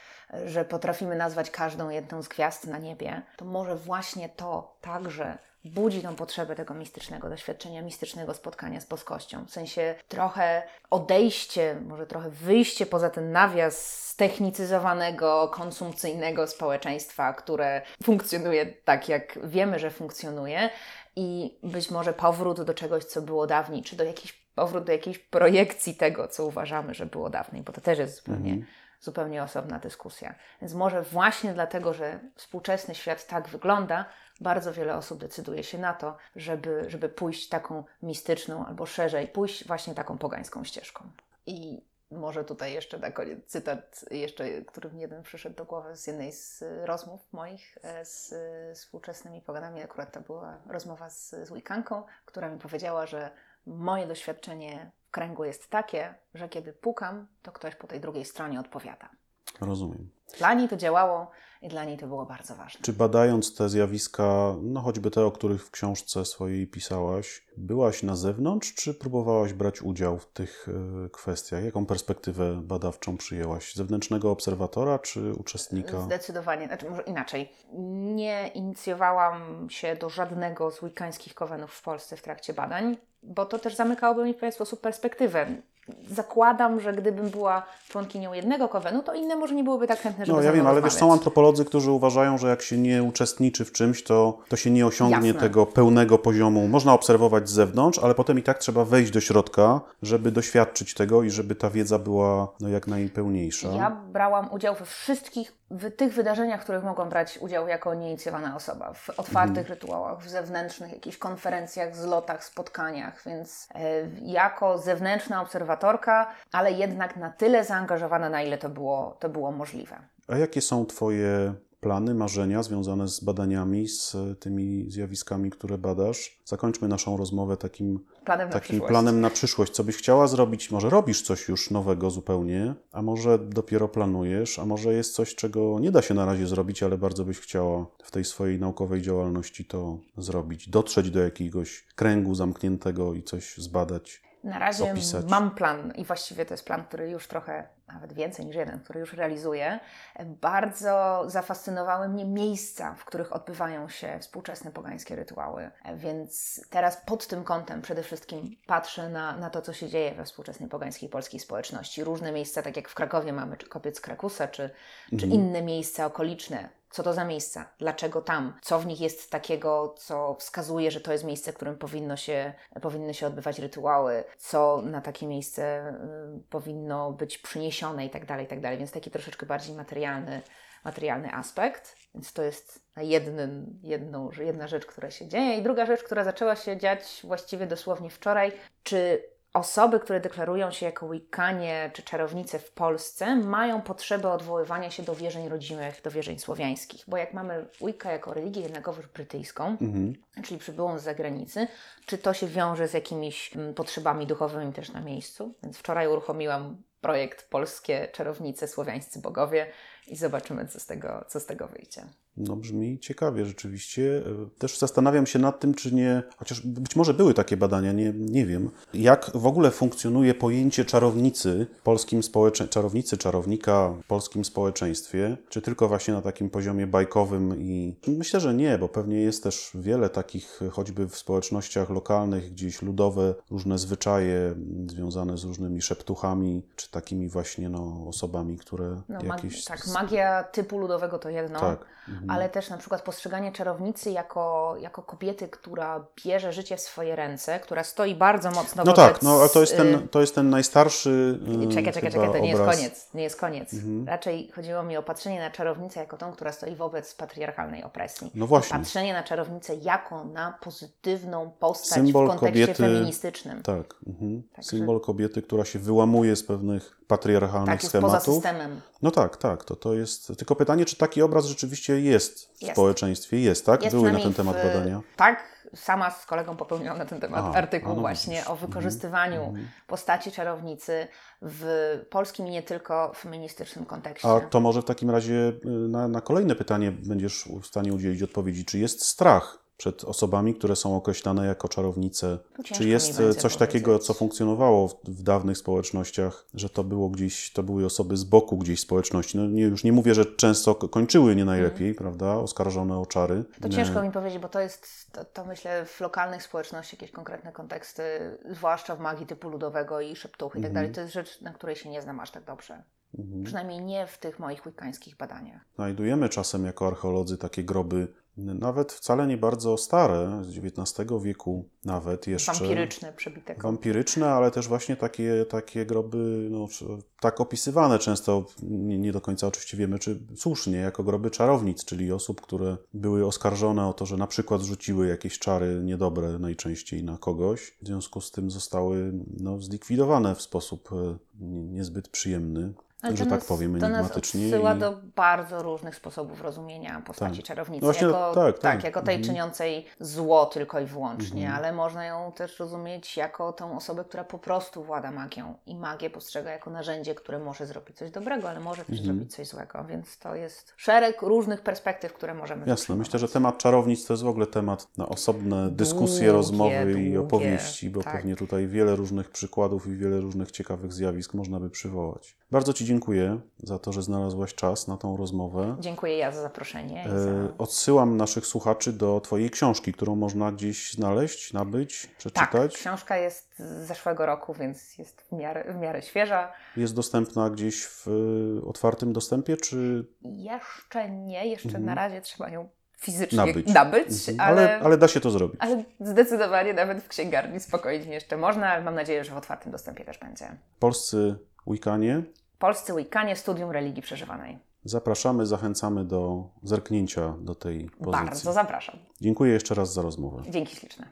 że potrafimy nazwać każdą jedną z gwiazd na niebie, to może właśnie to także budzi tą potrzebę tego mistycznego doświadczenia, mistycznego spotkania z boskością. W sensie trochę odejście, może trochę wyjście poza ten nawias ztechnicyzowanego, konsumpcyjnego społeczeństwa, które funkcjonuje tak, jak wiemy, że funkcjonuje, i być może powrót do czegoś, co było dawniej, czy do jakiejś, powrót do jakiejś projekcji tego, co uważamy, że było dawniej, bo to też jest zupełnie, zupełnie osobna dyskusja. Więc może właśnie dlatego, że współczesny świat tak wygląda, bardzo wiele osób decyduje się na to, żeby, żeby pójść taką mistyczną albo szerzej, pójść właśnie taką pogańską ścieżką. I może tutaj jeszcze na koniec cytat, jeszcze, który mi jeden przyszedł do głowy z jednej z rozmów moich e, z y, współczesnymi poganami. Akurat to była rozmowa z, z Wikanką, która mi powiedziała, że moje doświadczenie w kręgu jest takie, że kiedy pukam, to ktoś po tej drugiej stronie odpowiada. Rozumiem. Dla niej to działało i dla niej to było bardzo ważne. Czy badając te zjawiska, no choćby te, o których w książce swojej pisałaś, byłaś na zewnątrz, czy próbowałaś brać udział w tych e, kwestiach? Jaką perspektywę badawczą przyjęłaś? Zewnętrznego obserwatora, czy uczestnika? Zdecydowanie, znaczy może inaczej. Nie inicjowałam się do żadnego z wikańskich kowenów w Polsce w trakcie badań, bo to też zamykałoby mi w pewien sposób perspektywę. Zakładam, że gdybym była członkinią jednego kowenu, to inne może nie byłyby tak chętne, żeby No ja wiem, ale wiesz, są antropolodzy, którzy uważają, że jak się nie uczestniczy w czymś, to, to się nie osiągnie Jasne. tego pełnego poziomu. Można obserwować z zewnątrz, ale potem i tak trzeba wejść do środka, żeby doświadczyć tego i żeby ta wiedza była no, jak najpełniejsza. Ja brałam udział we wszystkich w tych wydarzeniach, w których mogłam brać udział jako nieinicjowana osoba. W otwartych Mhm. rytuałach, w zewnętrznych jakichś konferencjach, zlotach, spotkaniach, więc e, jako zewnętrzna ale jednak na tyle zaangażowana, na ile to było, to było możliwe. A jakie są Twoje plany, marzenia związane z badaniami, z tymi zjawiskami, które badasz? Zakończmy naszą rozmowę takim, Planem takim planem na przyszłość. Co byś chciała zrobić? Może robisz coś już nowego zupełnie, a może dopiero planujesz, a może jest coś, czego nie da się na razie zrobić, ale bardzo byś chciała w tej swojej naukowej działalności to zrobić. Dotrzeć do jakiegoś kręgu zamkniętego i coś zbadać. Na razie opisać. mam plan i właściwie to jest plan, który już trochę nawet więcej niż jeden, który już realizuję, bardzo zafascynowały mnie miejsca, w których odbywają się współczesne pogańskie rytuały. Więc teraz pod tym kątem przede wszystkim patrzę na, na to, co się dzieje we współczesnej pogańskiej polskiej społeczności. Różne miejsca, tak jak w Krakowie mamy czy kopiec Krakusa, czy, czy inne miejsca okoliczne, co to za miejsca, dlaczego tam, co w nich jest takiego, co wskazuje, że to jest miejsce, w którym powinno się, powinny się odbywać rytuały, co na takie miejsce y, powinno być przyniesione i tak dalej, tak dalej. Więc taki troszeczkę bardziej materialny, materialny aspekt. Więc to jest jednym, jedną, jedna rzecz, która się dzieje. I druga rzecz, która zaczęła się dziać właściwie dosłownie wczoraj, czy osoby, które deklarują się jako Wiccanie czy czarownice w Polsce, mają potrzebę odwoływania się do wierzeń rodzimych, do wierzeń słowiańskich. Bo jak mamy Wicca jako religię jednakowoż brytyjską, Mhm. czyli przybyłą z zagranicy, czy to się wiąże z jakimiś mm, potrzebami duchowymi też na miejscu? Więc wczoraj uruchomiłam projekt Polskie Czarownice, Słowiańscy Bogowie i zobaczymy, co z tego, co z tego wyjdzie. No brzmi ciekawie rzeczywiście. E, Też zastanawiam się nad tym, czy nie, chociaż być może były takie badania, nie, nie wiem, jak w ogóle funkcjonuje pojęcie czarownicy w polskim społecze... czarownicy, czarownika w polskim społeczeństwie, czy tylko właśnie na takim poziomie bajkowym i myślę, że nie, bo pewnie jest też wiele takich, choćby w społecznościach lokalnych, gdzieś ludowe, różne zwyczaje związane z różnymi szeptuchami, czy takimi właśnie no, osobami, które No, mag- jakieś... tak, magia typu ludowego to jedno, Tak. Mhm. ale też na przykład postrzeganie czarownicy jako, jako kobiety, która bierze życie w swoje ręce, która stoi bardzo mocno No wobec... tak, no ale to jest y, ten, to jest ten najstarszy. y, Czekaj, czekaj, czekaj, to nie jest koniec, nie jest koniec. Mhm. Raczej chodziło mi o patrzenie na czarownicę jako tą, która stoi wobec patriarchalnej opresji. No właśnie. Patrzenie na czarownicę jako na pozytywną postać Symbol w kontekście kobiety- feministycznym. Tak. Mhm. Symbol kobiety, która się wyłamuje z pewnych patriarchalnych Tak, jest poza schematów. systemem. No tak, tak. To, to jest. Tylko pytanie, czy taki obraz rzeczywiście jest w Jest. społeczeństwie? Jest, tak? Jest Były na ten temat w- badania. Tak, sama z kolegą popełniłam na ten temat A, artykuł no właśnie o wykorzystywaniu postaci czarownicy w polskim i nie tylko feministycznym kontekście. A to może w takim razie y, na, na kolejne pytanie będziesz w stanie udzielić odpowiedzi. Czy jest strach przed osobami, które są określane jako czarownice? Ciężko Czy jest coś takiego, powiedzieć. co funkcjonowało w, w dawnych społecznościach, że to było gdzieś, to były osoby z boku gdzieś społeczności? No nie, już nie mówię, że często ko- kończyły nie najlepiej, prawda? Oskarżone o czary. Mhm. To Nie. ciężko mi powiedzieć, bo to jest, to, to myślę, w lokalnych społecznościach jakieś konkretne konteksty, zwłaszcza w magii typu ludowego i szeptuchy i tak dalej. To jest rzecz, na której się nie znam aż tak dobrze. Przynajmniej nie w tych moich wikańskich badaniach. Znajdujemy czasem jako archeolodzy takie groby, nawet wcale nie bardzo stare, z XIX wieku nawet jeszcze. Wampiryczny przebitek. Wampiryczne, ale też właśnie takie, takie groby, no, tak opisywane często, nie, nie do końca oczywiście wiemy, czy słusznie, jako groby czarownic, czyli osób, które były oskarżone o to, że na przykład rzuciły jakieś czary niedobre najczęściej na kogoś. W związku z tym zostały no, zlikwidowane w sposób e, nie- niezbyt przyjemny, Ale że tak powiem, To nas enigmatycznie. odsyła i- do bardzo różnych sposobów rozumienia postaci Tak. czarownicy. No właśnie, jako, tak, tak. jako tej Mhm. czyniącej zło tylko i wyłącznie, Mhm. ale można ją też rozumieć jako tą osobę, która po prostu włada magią i magię postrzega jako narzędzie, które może zrobić coś dobrego, ale może też Mhm. zrobić coś złego. Więc to jest szereg różnych perspektyw, które możemy Jasne, myślę, że temat czarownic to jest w ogóle temat na osobne dyskusje, Długie, rozmowy i długie, opowieści, bo tak. pewnie tutaj wiele różnych przykładów i wiele różnych ciekawych zjawisk można by przywołać. Bardzo Ci dziękuję za to, że znalazłaś czas na tą rozmowę. Dziękuję ja za zaproszenie. E, za... Odsyłam naszych słuchaczy do Twojej książki, którą można gdzieś znaleźć, nabyć, Tak, przeczytać. książka jest z zeszłego roku, więc jest w miarę, w miarę świeża. Jest dostępna gdzieś w e, otwartym dostępie, czy Jeszcze nie, jeszcze Mhm. na razie trzeba ją fizycznie nabyć? nabyć, Mhm. ale, ale, ale da się to zrobić. ale zdecydowanie nawet w księgarni spokojnie jeszcze można, ale mam nadzieję, że w otwartym dostępie też będzie. Polscy Wikanie Polscy Wikanie, Studium Religii Przeżywanej. zapraszamy, zachęcamy do zerknięcia do tej pozycji. Bardzo zapraszam. Dziękuję jeszcze raz za rozmowę. Dzięki śliczne.